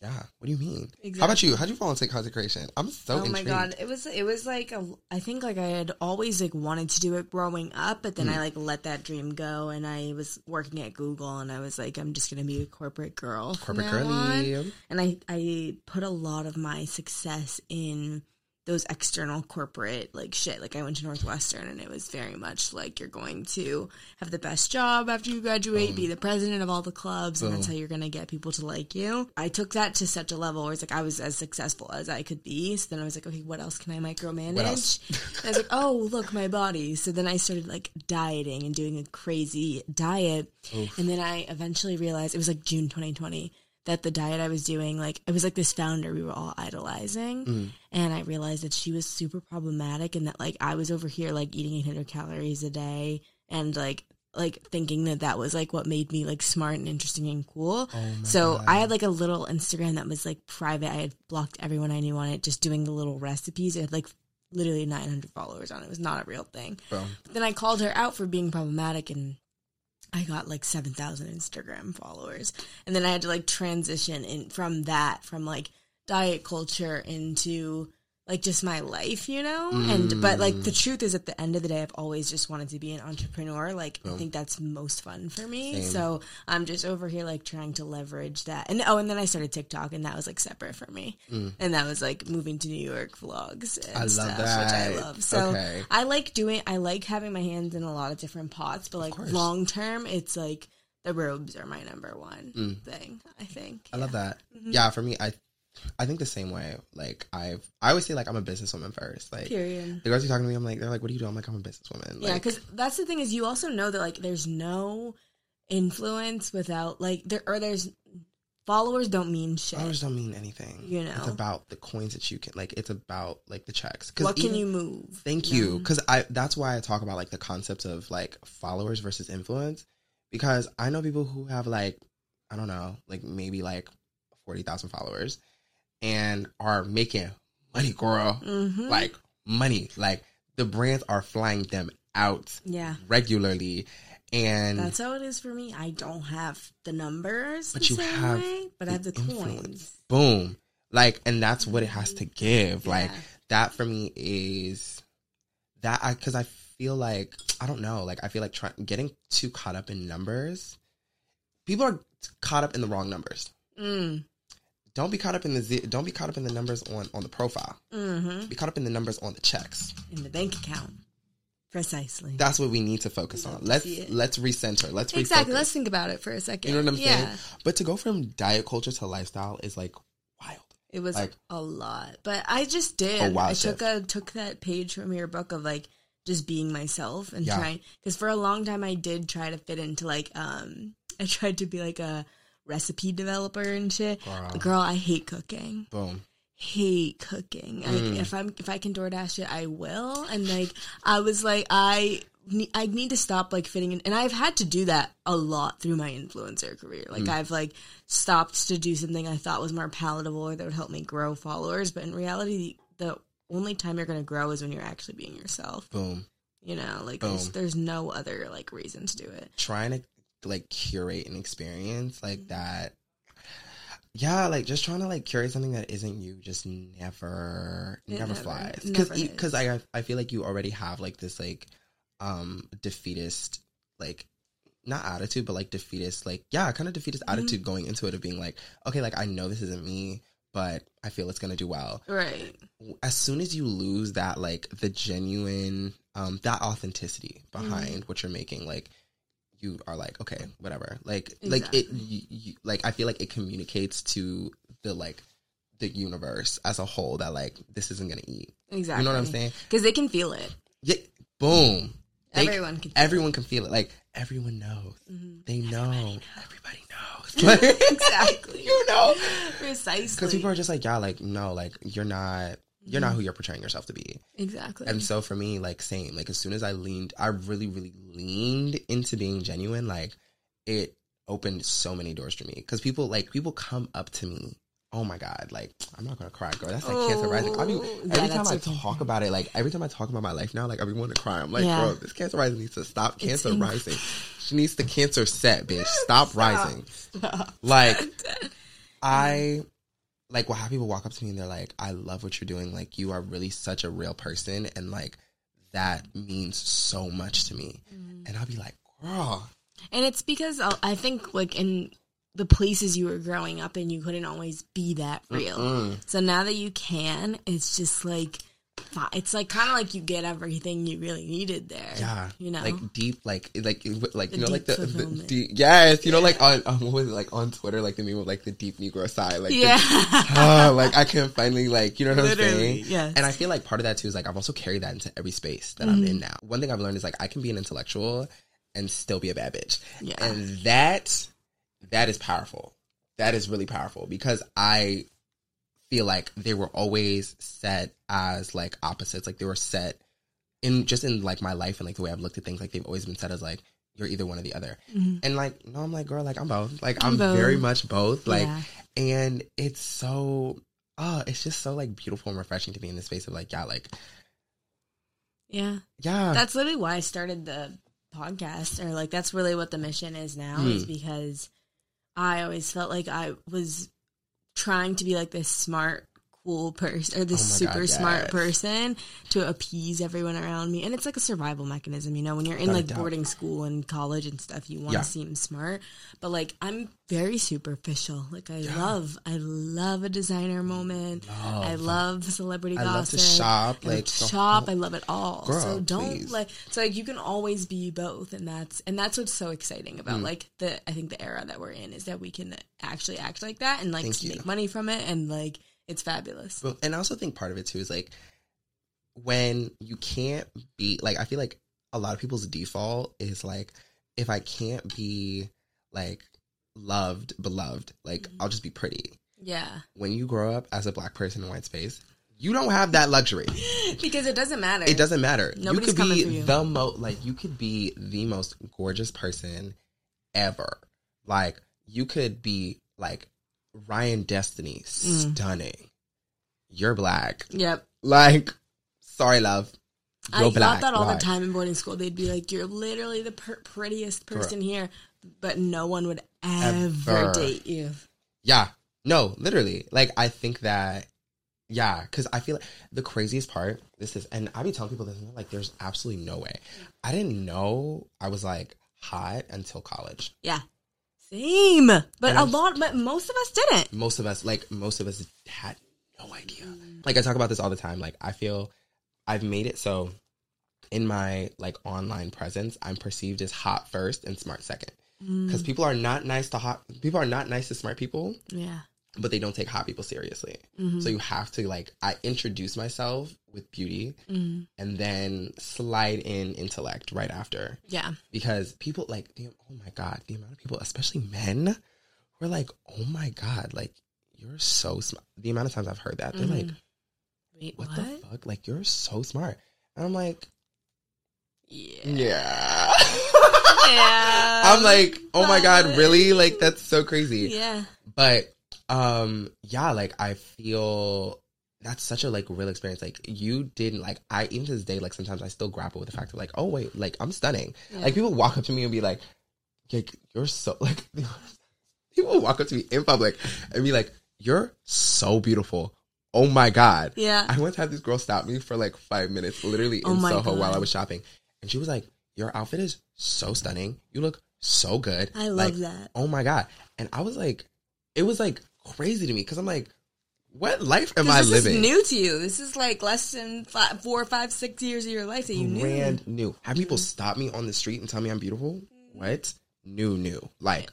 yeah. What do you mean? Exactly. How about you? How'd you fall into consecration? I'm so. oh my intrigued. god it was it was like a, i think like i had always like wanted to do it growing up but then Mm. i like let that dream go and i was working at google and i was like i'm just gonna be a corporate girl Corporate on. and i i put a lot of my success in those external corporate like shit. Like i went to northwestern and it was very much like you're going to have the best job after you graduate be the president of all the clubs and that's how you're going to get people to like you. I took that to such a level where it's like i was as successful as i could be. So then i was like okay what else can i micromanage? I was like oh look my body. So then i started like dieting and doing a crazy diet. And then i eventually realized it was like june 2020 that the diet I was doing, like it was like this founder we were all idolizing, Mm. and I realized that she was super problematic, and that like I was over here like eating 800 calories a day, and like like thinking that that was like what made me like smart and interesting and cool. Oh so God. I had like a little Instagram that was like private. I had blocked everyone I knew on it, just doing the little recipes. It had like literally 900 followers on it. It was not a real thing. Bro. But then I called her out for being problematic and I got like 7,000 Instagram followers. And then I had to like transition in from that, from like diet culture into like just my life, you know? And, but like the truth is at the end of the day, I've always just wanted to be an entrepreneur. Like, I think that's most fun for me. Same. So I'm just over here like trying to leverage that. And oh, and then I started TikTok and that was like separate for me. And that was like moving to New York vlogs and I love stuff, that. which I love. So Okay. I like doing. I like having my hands in a lot of different pots, but like long term, it's like the robes are my number one thing. I think. Mm. I love that. Mm-hmm. Yeah, for me, I I think the same way. Like I've I always say like I'm a businesswoman first. Like Period. the girls are talking to me, I'm like, they're like, what do you do? I'm like, I'm a businesswoman. Yeah, Like, because that's the thing is you also know that like there's no influence without like there or there's followers don't mean shit. Followers don't mean anything. You know. it's about the coins that you can like. It's about like the checks. 'Cause What can you move? Thank you, because I that's why I talk about like the concept of like followers versus influence, because I know people who have like I don't know, like maybe like forty thousand followers, and are making money, girl, Mm-hmm. like money, like the brands are flying them out yeah, regularly, and that's how it is for me. I don't have the numbers, But the you have way, but I have the influence. coins. boom, like, and that's what it has to give, like that for me is that I because I feel like I don't know, like I feel like trying getting too caught up in numbers. People are caught up in the wrong numbers. Mm. Don't be caught up in the don't be caught up in the numbers on on the profile. Mm-hmm. Be caught up in the numbers on the checks. In the bank account, precisely. That's what we need to focus on. Let's let's recenter. Let's Exactly. refocus. Let's think about it for a second. You know what I'm yeah. saying? But to go from diet culture to lifestyle is like wild. It was Like- a lot, but I just did. I took shift. a took that page from your book of like just being myself and Yeah. trying because for a long time I did try to fit into like um I tried to be like a recipe developer and shit. Girl. Girl, I hate cooking. Boom. Hate cooking. Like Mm. if I'm if I can DoorDash it, I will. And like I was like I. ne- I need to stop like fitting in, and I've had to do that a lot through my influencer career. Like Mm. I've like stopped to do something I thought was more palatable or that would help me grow followers, but in reality, the only time you're going to grow is when you're actually being yourself. Boom. You know, like there's, there's no other like reason to do it. trying to like curate an experience Mm-hmm. like that yeah like just trying to like curate something that isn't you just never It never, never- flies because because i i feel like you already have like this like um defeatist like not attitude but like defeatist like yeah kind of defeatist Mm-hmm. attitude going into it of being like okay like i know this isn't me but i feel it's gonna do well Right. as soon as you lose that like the genuine um that authenticity behind Mm-hmm. what you're making like you are like okay whatever like like it you, you, like i feel like it communicates to the like the universe as a whole that like this isn't gonna eat Exactly. you know what i'm saying Because they can feel it. yeah boom They- Everyone can feel everyone can feel it like everyone knows. Mm-hmm. They know. Everybody knows. Like, exactly. you know. Precisely. Because people are just like, yeah, like, no, like, you're not, you're not who you're portraying yourself to be. exactly. And so for me, like, same. Like, as soon as I leaned, I really, really leaned into being genuine. Like, it opened so many doors for me. Because people, like, people come up to me. Oh my god! Like I'm not gonna cry, girl. That's like cancer rising. I mean, Oh, every yeah, time I okay. talk about it, like every time I talk about my life now, like I be wanting to cry. I'm like, Yeah. bro, this cancer rising needs to stop. Cancer inc- rising. She needs the cancer set, bitch. Stop, rising. Like I like we'll have people walk up to me and they're like, I love what you're doing. Like you are really such a real person and like that means so much to me. Mm-hmm. And I'll be like, girl. And it's because I'll- I think like in the places you were growing up in, you couldn't always be that real. Mm. So now that you can, it's just like it's like kind of like you get everything you really needed there. Yeah. you know, Like deep, like like like The you know, like the, the deep, yes, you know, like on, on what was it like on Twitter, like the meme of like the deep Negro side, like the- yeah, ah, like I can finally like you know what I'm saying? yes. And I feel like part of that too is like I've also carried that into every space that I'm in now. One thing I've learned is like I can be an intellectual and still be a bad bitch. Yeah. And that that is powerful. That is really powerful because I feel like they were always set as like opposites. Like they were set in just in like my life and like the way I've looked at things, like they've always been set as like you're either one or the other. And like, no, I'm like, girl, like I'm both. Like I'm, both. very much both. Like Yeah. and it's so oh, it's just so like beautiful and refreshing to be in the space of like, yeah, like yeah. yeah. That's literally why I started the podcast, or like that's really what the mission is now, Hmm. is because I always felt like I was trying to be like this smart, cool person, or this Oh super God, smart person to appease everyone around me. And it's like a survival mechanism, you know, when you're in like boarding school and college and stuff, you want to Yeah. seem smart. But like, I'm very superficial. Like, I love, I love a designer moment. I love celebrity I love gossip. to shop, I love like, shop. whole- I love it all. Girl, so don't please. like so like you can always be both and that's and that's what's so exciting about Mm. like the I think the era that we're in is that we can actually act like that and like make money from it and like it's fabulous. And I also think part of it too is like when you can't be like I feel like a lot of people's default is like if I can't be like loved, beloved, like Mm-hmm. I'll just be pretty. Yeah. When you grow up as a black person in white space, you don't have that luxury. because it doesn't matter. It doesn't matter. Nobody's you could coming be for you. the most like you could be the most gorgeous person ever. Like you could be like Ryan Destiny, Mm. stunning. You're black. Yep. Like, sorry, love. You're I black. thought that all the time in boarding school. They'd be like, "You're literally the per- prettiest person here," but no one would ever, Ever. date you. Yeah. No, literally. Like, I think that, yeah, because I feel like the craziest part, this is, and I be telling people this, and they're like, there's absolutely no way. I didn't know I was like hot until college. Yeah. Same, but And a lot, but most of us didn't. Most of us, like, most of us had no idea. Mm. Like, I talk about this all the time. Like, I feel I've made it so in my like online presence, I'm perceived as hot first and smart second. Mm. Because people are not nice to hot, people are not nice to smart people. Yeah. But they don't take hot people seriously. Mm-hmm. So you have to like I introduce myself with beauty Mm. and then slide in intellect right after Yeah. because people like the, oh my god the amount of people especially men who are like oh my god like you're so smart the amount of times I've heard that they're like Wait, what, what? the fuck like you're so smart and I'm like Yeah. yeah Yeah. I'm like oh my god really like that's so crazy Yeah. but um yeah like i feel that's such a like real experience. Like you didn't like i even to this day like sometimes i still grapple with the fact of like oh wait like i'm stunning. Like people walk up to me and be like like you're so like people walk up to me in public and be like you're so beautiful. Oh my god. Yeah. i once had this girl stop me for like five minutes literally in Oh soho while i was shopping. And she was like your outfit is so stunning. You look so good. I love Like, that. oh my god. And i was like it was like crazy to me because i'm like what life am i this living is new to you. This is like less than five, four, five, six years of your life that you knew. brand new have people Mm-hmm. stop me on the street and tell me i'm beautiful what new new like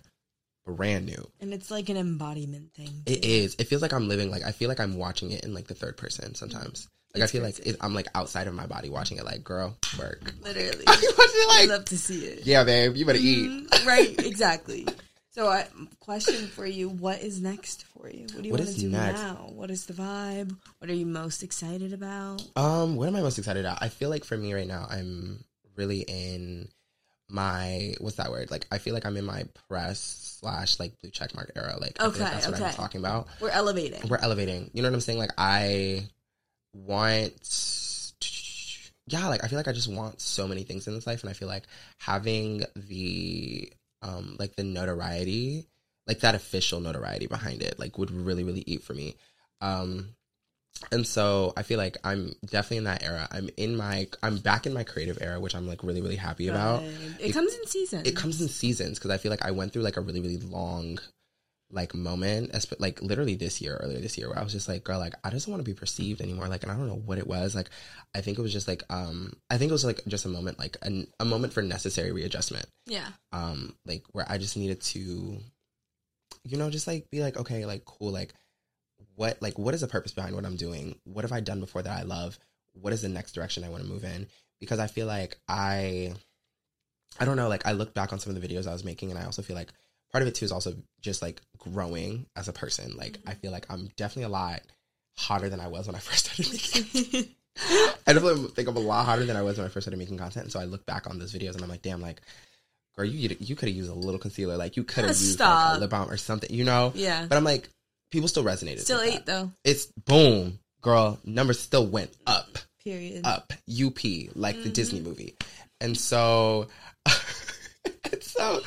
brand new And it's like an embodiment thing. it is it feels like i'm living like i feel like i'm watching it in like the third person sometimes Like It's I feel like it, I'm like outside of my body watching it. Like, girl, work. Literally. I watch it I like, love to see it. yeah, babe, you better eat. Mhm, right, exactly. So, I, question for you: What is next for you? What do you What want to do next? now? What is the vibe? What are you most excited about? Um, what am I most excited about? I feel like for me right now, I'm really in my what's that word? Like, I feel like I'm in my press slash like blue check mark era. Like, feel like Okay, that's what I'm okay. talking about. We're elevating. We're elevating. You know what I'm saying? Like, I want, yeah, like I feel like I just want so many things in this life, and I feel like having the um like the notoriety, like that official notoriety behind it, like would really really eat for me. Um, and so I feel like I'm definitely in that era. I'm in my, I'm back in my creative era, which I'm like really really happy about. Good. It, comes in seasons. It comes in seasons because I feel like I went through like a really really long like moment like literally this year earlier this year where i was just like girl like i just don't want to be perceived anymore. Like and i don't know what it was. Like i think it was just like um i think it was like just a moment like an, a moment for necessary readjustment. Yeah. um like where i just needed to you know just like be like okay like cool like what like what is the purpose behind what i'm doing? What have i done before that i love? What is the next direction i want to move in? Because i feel like i i don't know like i look back on some of the videos i was making and i also feel like part of it too is also just like growing as a person like i feel like i'm definitely a lot hotter than i was when i first started making I definitely think I'm a lot hotter than I was when I first started making content. And so I look back on those videos and I'm like, damn, like, girl, you you could have used a little concealer, like you could have used like, a lip balm or something, you know. Yeah. But I'm like, people still resonated. Still eight that. though. It's boom, girl. Numbers still went up, Period. up. UP, like the Mm-hmm. Disney movie. And so, and so,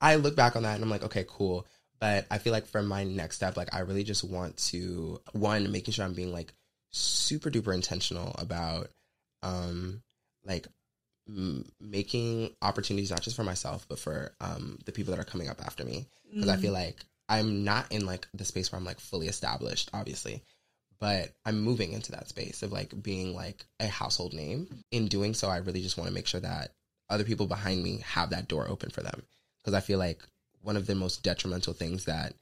I look back on that and I'm like, okay, cool. But I feel like for my next step, like I really just want to one making sure I'm being like super duper intentional about um like m- making opportunities not just for myself but for um the people that are coming up after me. Because I feel like I'm not in like the space where I'm like fully established obviously. But I'm moving into that space of like being like a household name. In doing so I really just want to make sure that other people behind me have that door open for them because I feel like one of the most detrimental things that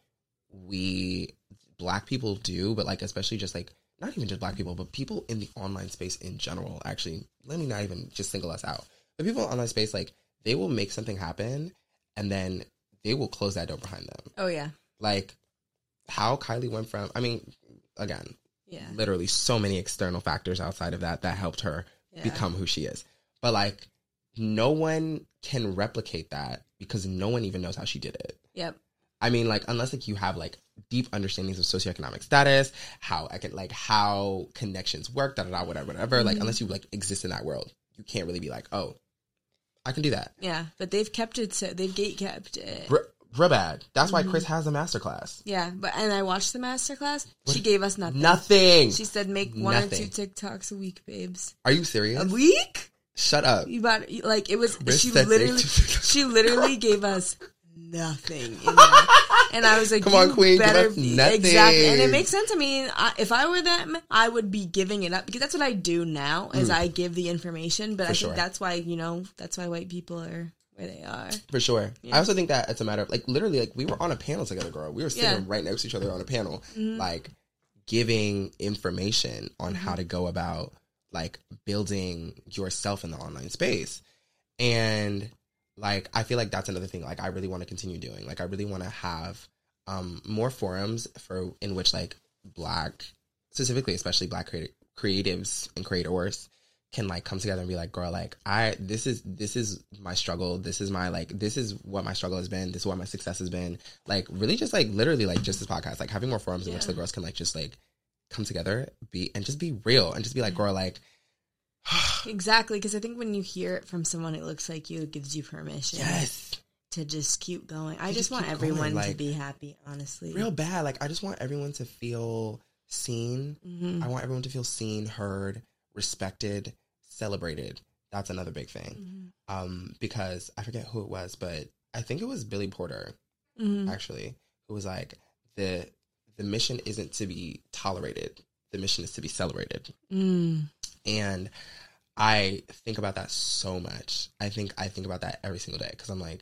we black people do but like especially just like not even just black people but people in the online space in general actually let me not even just single us out but people in online space like they will make something happen and then they will close that door behind them Oh yeah. like how kylie went from i mean again Yeah. literally so many external factors outside of that that helped her Yeah. become who she is but like no one can replicate that because no one even knows how she did it Yep. I mean, like, unless like you have like deep understandings of socioeconomic status, how I can like how connections work, da da da, whatever, whatever. Like, mm-hmm. unless you like exist in that world, you can't really be like, oh, I can do that. Yeah. But they've kept it. So they've gate kept it. Bruh bad. That's why Kris mm-hmm. has a masterclass. Yeah. But and I watched the masterclass. She gave us nothing. Nothing. She said make one Nothing. or two TikToks a week, babes. Are you serious? A week? Shut up. You bought like it was. She literally, make two TikToks. she literally gave us nothing. In. And I was like, Come on, queen, better nothing. Exactly, and it makes sense. I mean, I, if I were them, I would be giving it up because that's what I do now. Is I give the information, but I Mm. sure. think that's why you know that's why white people are where they are. For sure. I also think that it's a matter of like literally like we were on a panel together, girl. We were sitting Yeah. Mm-hmm. right next to each other on a panel, like giving information on how to go about like building yourself in the online space. And like I feel like that's another thing like I really want to continue doing. Like I really want to have um more forums for in which like black specifically especially black creative creatives and creators can like come together and be like girl like i this is this is my struggle this is my like this is what my struggle has been this is what my success has been like really just like literally like just this podcast like having more forums in which the girls can like just like come together be and just be real and just be like girl like Exactly, because I think when you hear it from someone, it looks like you, it gives you permission yes to just keep going. I just just want going, everyone to be happy. Honestly, real bad like i just want everyone to feel seen Mhm. i want everyone to feel seen heard respected celebrated that's another big thing Mhm. um because i forget who it was but i think it was billy porter Mhm. actually who was like the the mission isn't to be tolerated the mission is to be celebrated Mm. and i think about that so much i think i think about that every single day because i'm like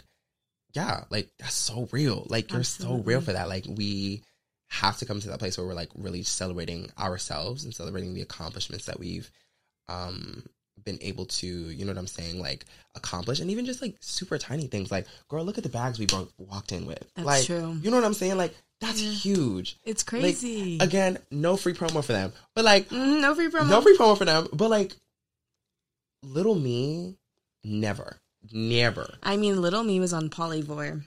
yeah like that's so real like you're so real for that like we have to come to that place where we're like really celebrating ourselves and celebrating the accomplishments that we've um been able to, you know what I'm saying, like accomplish, and even just like super tiny things. Like, girl, look at the bags we walked in with. That's like, true. You know what I'm saying? Like, that's huge. It's Like, crazy. again, no free promo for them, but like, Mhm, no free promo. no free promo for them. But like, little me, never, never. I mean, little me was on Polyvore,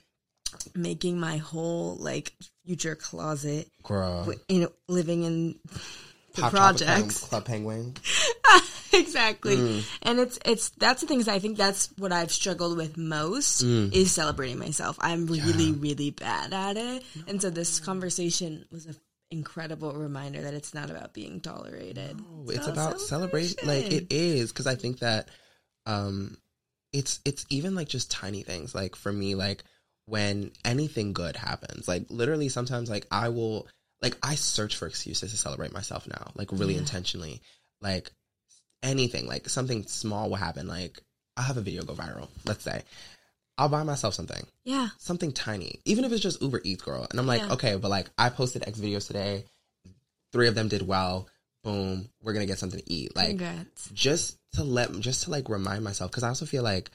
making my whole like future closet, Girl, w- in living in the Poptropica. Club Penguin. exactly. Mm. And it's it's that's the things I think that's what I've struggled with most Mm. is celebrating myself. I'm really really bad at it. And so this conversation was an incredible reminder that it's not about being tolerated. No, it's about celebration. Like it is because I think that um, it's it's even like just tiny things. Like for me, like when anything good happens, like literally sometimes like I will like I search for excuses to celebrate myself now, like really Yeah. intentionally. Like anything, like something small will happen. Like I'll have a video go viral. Let's say I'll buy myself something Yeah. something tiny, even if it's just Uber Eats, girl. And I'm like, Yeah. okay, but like I posted X videos today, three of them did well. Boom, we're gonna get something to eat. Like Congrats. just to let, just to like remind myself, because I also feel like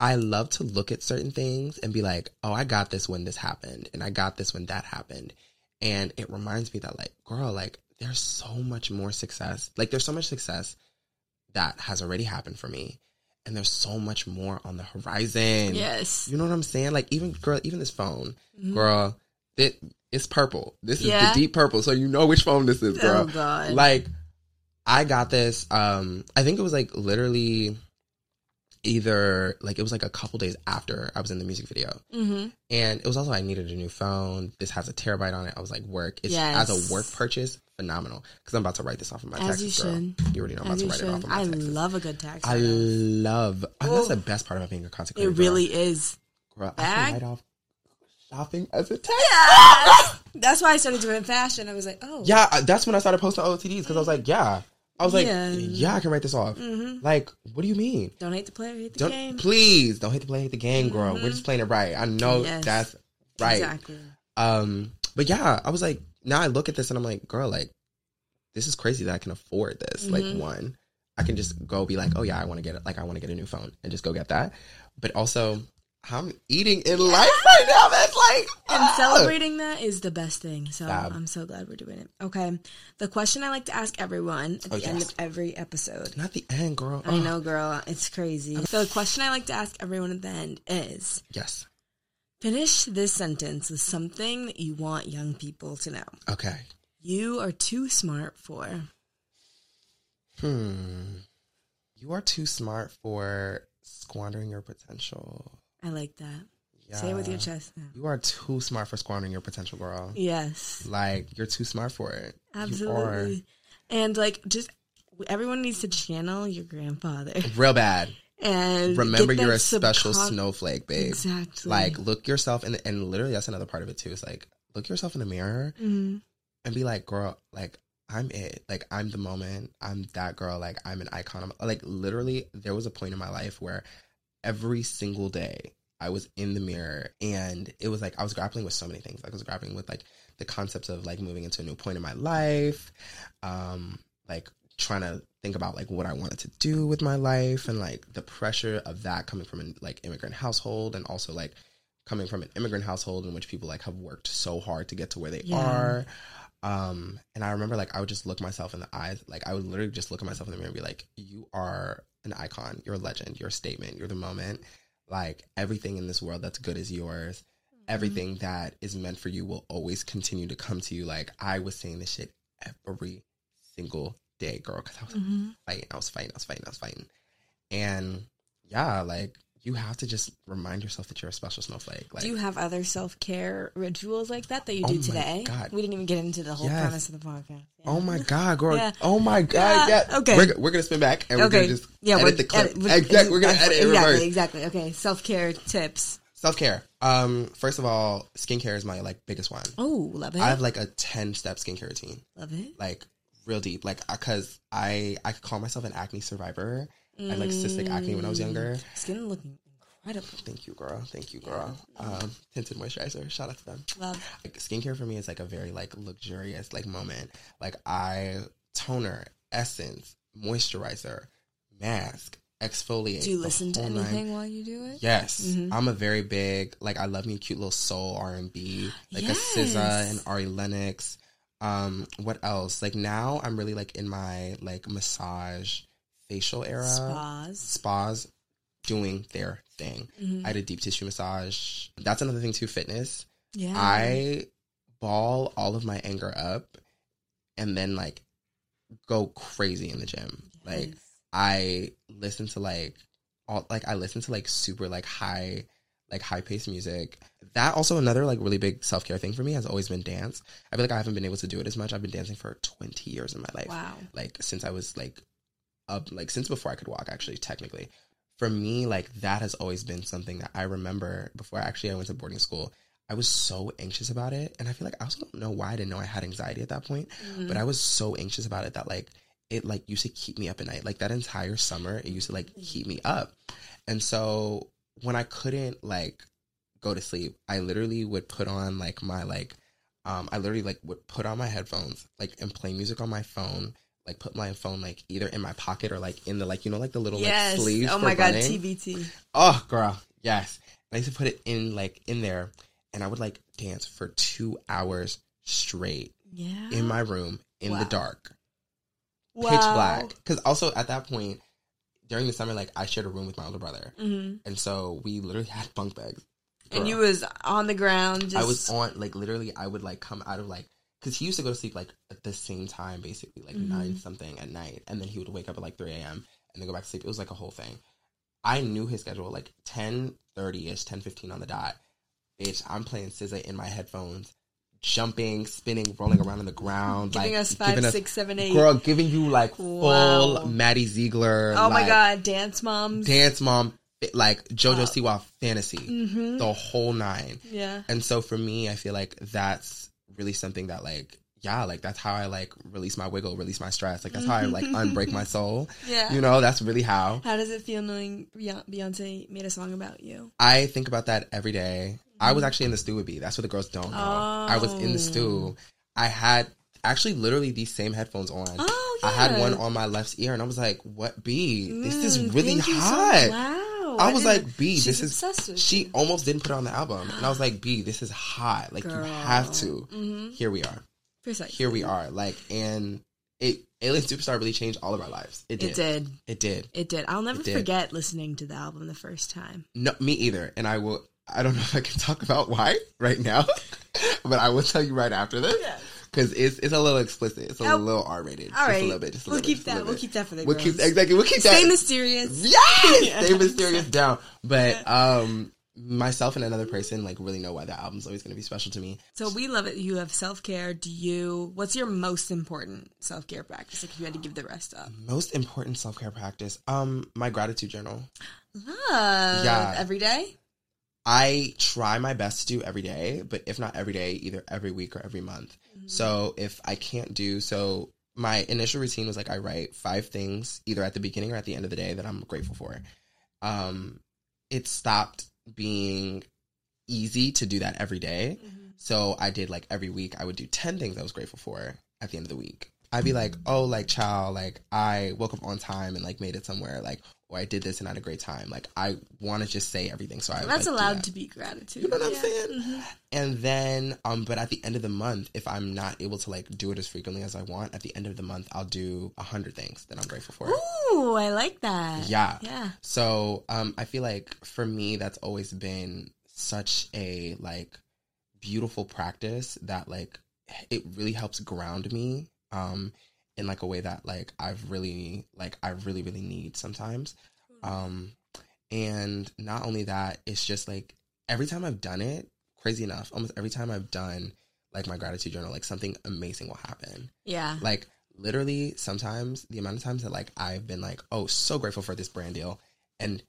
I love to look at certain things and be like, oh, I got this when this happened, and I got this when that happened, and it reminds me that like, girl, like there's so much more success. Like there's so much success that has already happened for me. And there's so much more on the horizon. Yes. You know what I'm saying? Like even girl, even this phone, Mhm. girl, it it's purple. This is Yeah? the deep purple, so you know which phone this is, girl. Oh god. Like I got this. Um, I think it was like literally either like it was like a couple days after I was in the music video, mm-hmm. and it was also I needed a new phone. This has a terabyte on it. I was like, work. It's Yes. as a work purchase, phenomenal. Because I'm about to write this off of my As taxes, you girl. should. You already know I'm about to write it off of my I taxes. love a good tax. I love. and that's the best part about being a content It creator. really is. girl. I can write off shopping as a tax. Yes. That's why I started doing fashion. I was like, oh. Yeah, that's when I started posting OOTDs because I was like, yeah. I was like, Yeah. yeah, I can write this off. Mm-hmm. Like, what do you mean? Don't hate the player, hate the Don't game. please don't hate the play, hate the game, girl. We're just playing it right. I know Yes. that's right. Exactly. Um, but yeah, I was like, now I look at this and I'm like, girl, like, this is crazy that I can afford this. Like, Mhm. one, I can just go be like, oh yeah, I want to get it. Like, I want to get a new phone and just go get that. But also, I'm eating in life right now. That's like, And ah! celebrating that is the best thing. So. I'm so glad we're doing it. Okay. The question I like to ask everyone at Oh, the end of every episode. Not the end, girl. I Oh, know, girl. It's crazy. So the question I like to ask everyone at the end is Yes. Finish this sentence with something that you want young people to know. Okay. You are too smart for. Hmm. You are too smart for squandering your potential. I like that. Yeah. Say it with your chest now. You are too smart for squandering your potential, girl. Yes. Like you're too smart for it. Absolutely. And like just everyone needs to channel your grandfather real bad. And Remember, you're a special subcon- snowflake, babe. Exactly. Like look yourself in the, and literally that's another part of it too. It's like look yourself in the mirror Mhm. and be like, girl, like I'm it. Like I'm the moment. I'm that girl. Like I'm an icon. I'm, like literally, there was a point in my life where every single day I was in the mirror and it was like I was grappling with so many things. Like I was grappling with like the concepts of like moving into a new point in my life, um, like trying to think about like what I wanted to do with my life and like the pressure of that coming from an like immigrant household and also like coming from an immigrant household in which people like have worked so hard to get to where they Yeah. are. Um, and I remember like I would just look myself in the eyes, like I would literally just look at myself in the mirror and be like, "You are an icon. You're a legend. You're a statement. You're the moment. Like everything in this world that's good is yours. Everything that is meant for you will always continue to come to you." Like I was saying this shit every single day, girl, because I was Mhm. fighting, I was fighting, I was fighting, I was fighting, and yeah, like you have to just remind yourself that you're a special snowflake. Like do you have other self care rituals like that that you Oh do today? God. We didn't even get into the whole Yes. premise of the podcast. Yeah. Oh my god, girl! Yeah. Oh my god! Yeah, Yeah. okay. We're, we're gonna spin back and we're Okay. gonna just yeah, edit we're- the clip. edit- exactly. We're gonna edit it exactly, reverse. Exactly. Okay. Self care tips. Self care. Um, first of all, skincare is my like biggest one. Oh, love it. I have like a ten step skincare routine, love it. like real deep. Like, cause I I could call myself an acne survivor. I like cystic acne when I was younger. Skin looking incredible. Thank you, girl. Thank you, girl. Um, tinted moisturizer. Shout out to them. Love. Like skincare for me is like a very like luxurious like moment. Like I toner, essence, moisturizer, mask, exfoliate. Do you listen to anything while you do it? Yes, Mhm. I'm a very big like I love me a cute little soul R and B like a SZA Yes. and Ari Lennox. Um, what else? Like now I'm really like in my like massage facial era. Spas. Spas doing their thing. Mhm. I did deep tissue massage. That's another thing too. Fitness. Yeah. I ball all of my anger up, and then like go crazy in the gym. Like I listen to like all like I listen to like super like high like high paced music. That also another like really big self care thing for me has always been dance. I feel like I haven't been able to do it as much. I've been dancing for twenty years in my life. Wow. Like since I was like up like since before I could walk actually technically. For me, like that has always been something that I remember before actually I went to boarding school. I was so anxious about it. And I feel like I also don't know why I didn't know I had anxiety at that point. Mm-hmm. But I was so anxious about it that like it like used to keep me up at night. Like that entire summer, it used to like keep me up. And so when I couldn't like go to sleep, I literally would put on like my like um I literally like would put on my headphones like and play music on my phone. Like put my phone like either in my pocket or like in the like you know like the little yes. like sleeves. oh my god, running? TBT. Oh, girl, yes. And I used to put it in like in there, and I would like dance for two hours straight Yeah. in my room in Wow. the dark, wow. pitch black. Because also at that point during the summer, like I shared a room with my older brother, hmm and so we literally had bunk beds. And you was on the ground. Just, I was on like literally. I would like come out of like because he used to go to sleep like at the same time, basically like Mhm. nine something at night, and then he would wake up at like three a.m. and then go back to sleep. It was like a whole thing. I knew his schedule like ten thirty ish, ten fifteen on the dot. Bitch, I'm playing SZA in my headphones, jumping, spinning, rolling around on the ground, giving like us five, giving us- six, seven, eight. girl, giving you like Wow. full Maddie Ziegler. oh my god, dance moms. dance mom, like JoJo Wow. Siwa fantasy, hmm the whole nine. Yeah. And so for me, I feel like that's really something that like yeah, like that's how I like release my wiggle, release my stress. Like that's how I like unbreak my soul. Yeah. You know, that's really how. How does it feel knowing Beyonce made a song about you? I think about that every day. I was actually in the stew with B. That's what the girls don't know. I was in the stew. I had actually literally these same headphones on. Oh, yeah. I had one on my left ear and I was like, what B? This is Mm, really so- hot. wow. I was like, B, this is she you. almost didn't put it on the album. And I was like, B, this is hot. Like you have to. Mhm. Here we are. Precisely. here we are. Like, and it Alien Superstar really changed all of our lives. It did. It did. It did. It did. I'll never did. forget listening to the album the first time. No, me either. And I will. I don't know if I can talk about why right now, but I will tell you right after this because it's it's a little explicit. It's a Oh. little R rated. All just right. a little bit. Just a we'll little keep bit, that. We'll keep that for the We'll girls. keep exactly. We'll keep Stay that. Stay mysterious. Yes, Yeah. stay mysterious down. But um, myself and another person like really know why that album's always going to be special to me. So we love it. You have self care. Do you? What's your most important self care practice? Like if you had to give the rest up. Most important self care practice. Um, my gratitude journal. Love. Yeah. Every day. I try my best to do every day, but if not every day, either every week or every month. So if I can't do so, my initial routine was like I write five things either at the beginning or at the end of the day that I'm grateful for. Um, it stopped being easy to do that every day. So I did like every week I would do 10 things I was grateful for at the end of the week. I'd be like, oh, like, child, like, I woke up on time and like made it somewhere, like, or I did this and had a great time. Like, I want to just say everything. So I That's like, allowed that. to be gratitude. You know what I'm saying? And then, um, but at the end of the month, if I'm not able to like do it as frequently as I want, at the end of the month, I'll do a hundred things that I'm grateful for. Ooh, I like that. Yeah. Yeah. So, um, I feel like for me, that's always been such a like beautiful practice that like it really helps ground me, um, in like a way that like I've really like I really really need sometimes. Um, and not only that, it's just like every time I've done it, crazy enough, almost every time I've done like my gratitude journal, like something amazing will happen. Yeah. Like literally sometimes the amount of times that like I've been like, oh, so grateful for this brand deal. And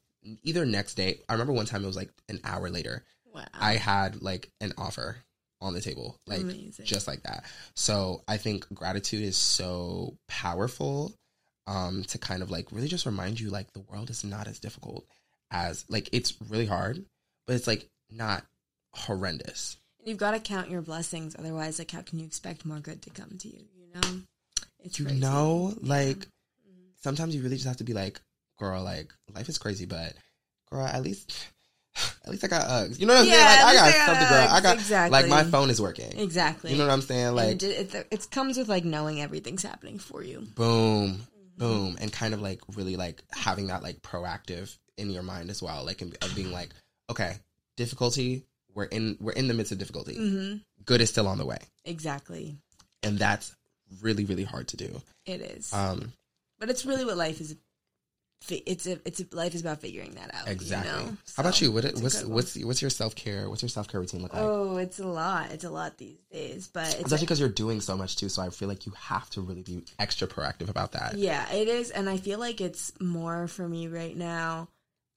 either next day, I remember one time it was like an hour later, Wow. I had like an offer on the table, like Amazing. just like that. So I think gratitude is so powerful um to kind of like really just remind you like the world is not as difficult as like it's really hard, but it's like not horrendous. You've got to count your blessings, otherwise, like, how can you expect more good to come to you? You know, it's you crazy. know, Yeah. like sometimes you really just have to be like, girl, like life is crazy, but girl, at least. At least I got Uggs. You know what I'm Yeah, saying? Like I got I got something, girl. I got Exactly. like my phone is working. exactly. You know what I'm saying? Like it, it, it comes with like knowing everything's happening for you. boom, Mm-hmm. boom, and kind of like really like having that like proactive in your mind as well, like in- of being like, okay, difficulty, we're in we're in the midst of difficulty. Mm-hmm. Good is still on the way, Exactly, and that's really really hard to do. it is. Um, but it's really what life is. It's a, it's a, life is about figuring that out. exactly. You know? How about you? What what's incredible. what's what's your self care? What's your self care routine look like? Oh, it's a lot. It's a lot these days, but it's Especially because you're doing so much too, so I feel like you have to really be extra proactive about that. Yeah, it is, and I feel like it's more for me right now.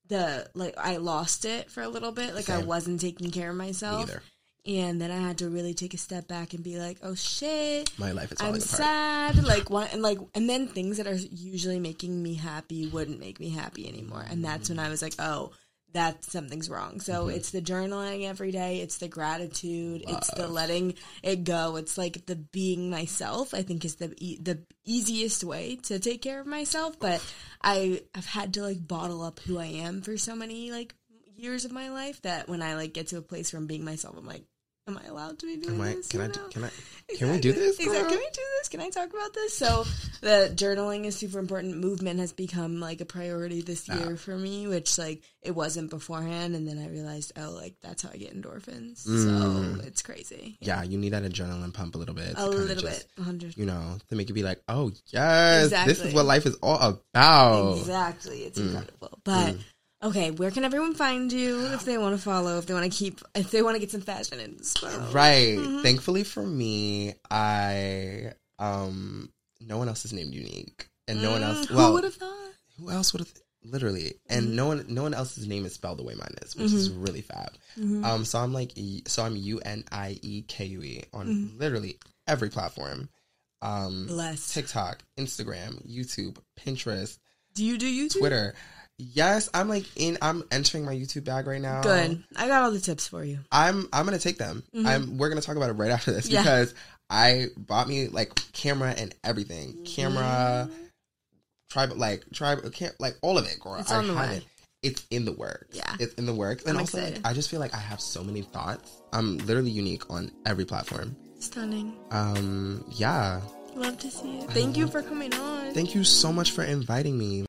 The like I lost it for a little bit, like I wasn't taking care of Me myself, either. And then I had to really take a step back and be like, "Oh shit, My life is I'm sad." Like one, and like, and then things that are usually making me happy wouldn't make me happy anymore, and that's when I was like, "Oh." That something's wrong. So Mm-hmm. it's the journaling every day. It's the gratitude. It's the letting it go. It's like the being myself. I think is the e- the easiest way to take care of myself. But I I've had to like bottle up who I am for so many like years of my life that when I like get to a place where I'm being myself, I'm like, am I allowed to be doing Am I? this? Can I? do-? Can I? Can we do this? Exactly. Can we do this? Can I talk about this? So the journaling is super important. Movement has become like a priority this year for me, which like it wasn't beforehand. And then I realized, oh, like that's how I get endorphins. So it's crazy. Yeah, you need that adrenaline pump a little bit. a little just, bit, hundred. You know, to make you be like, oh yes, this is what life is all about. Exactly, it's Mm. incredible. But okay, where can everyone find you if they want to follow? If they want to keep, if they want to get some fashion inspo? Right. Mm-hmm. Thankfully for me, I um no one else is named Uniekue. And no one else Mm, Who would have thought? who else would have literally and Mm-hmm. no one no one else's name is spelled the way mine is which is really fab Mm-hmm. um so i'm like E- so i'm u-n-i-e-k-u-e on Mm-hmm. literally every platform um Blessed. tiktok instagram youtube pinterest Do you do YouTube? twitter yes i'm like in i'm entering my youtube bag right now Good. I got all the tips for you. I'm I'm gonna take them. I'm we're gonna talk about it right after this Mm-hmm. Yeah. because I bought me like camera and everything. Camera, tribe like tribe like all of it, girl. It's I on the way. it. It's in the works. Yeah. It's in the works. And I'm also like. I just feel like I have so many thoughts. I'm literally Uniekue on every platform. Stunning. Um yeah. Love to see it. Thank you for coming on. Thank you so much for inviting me.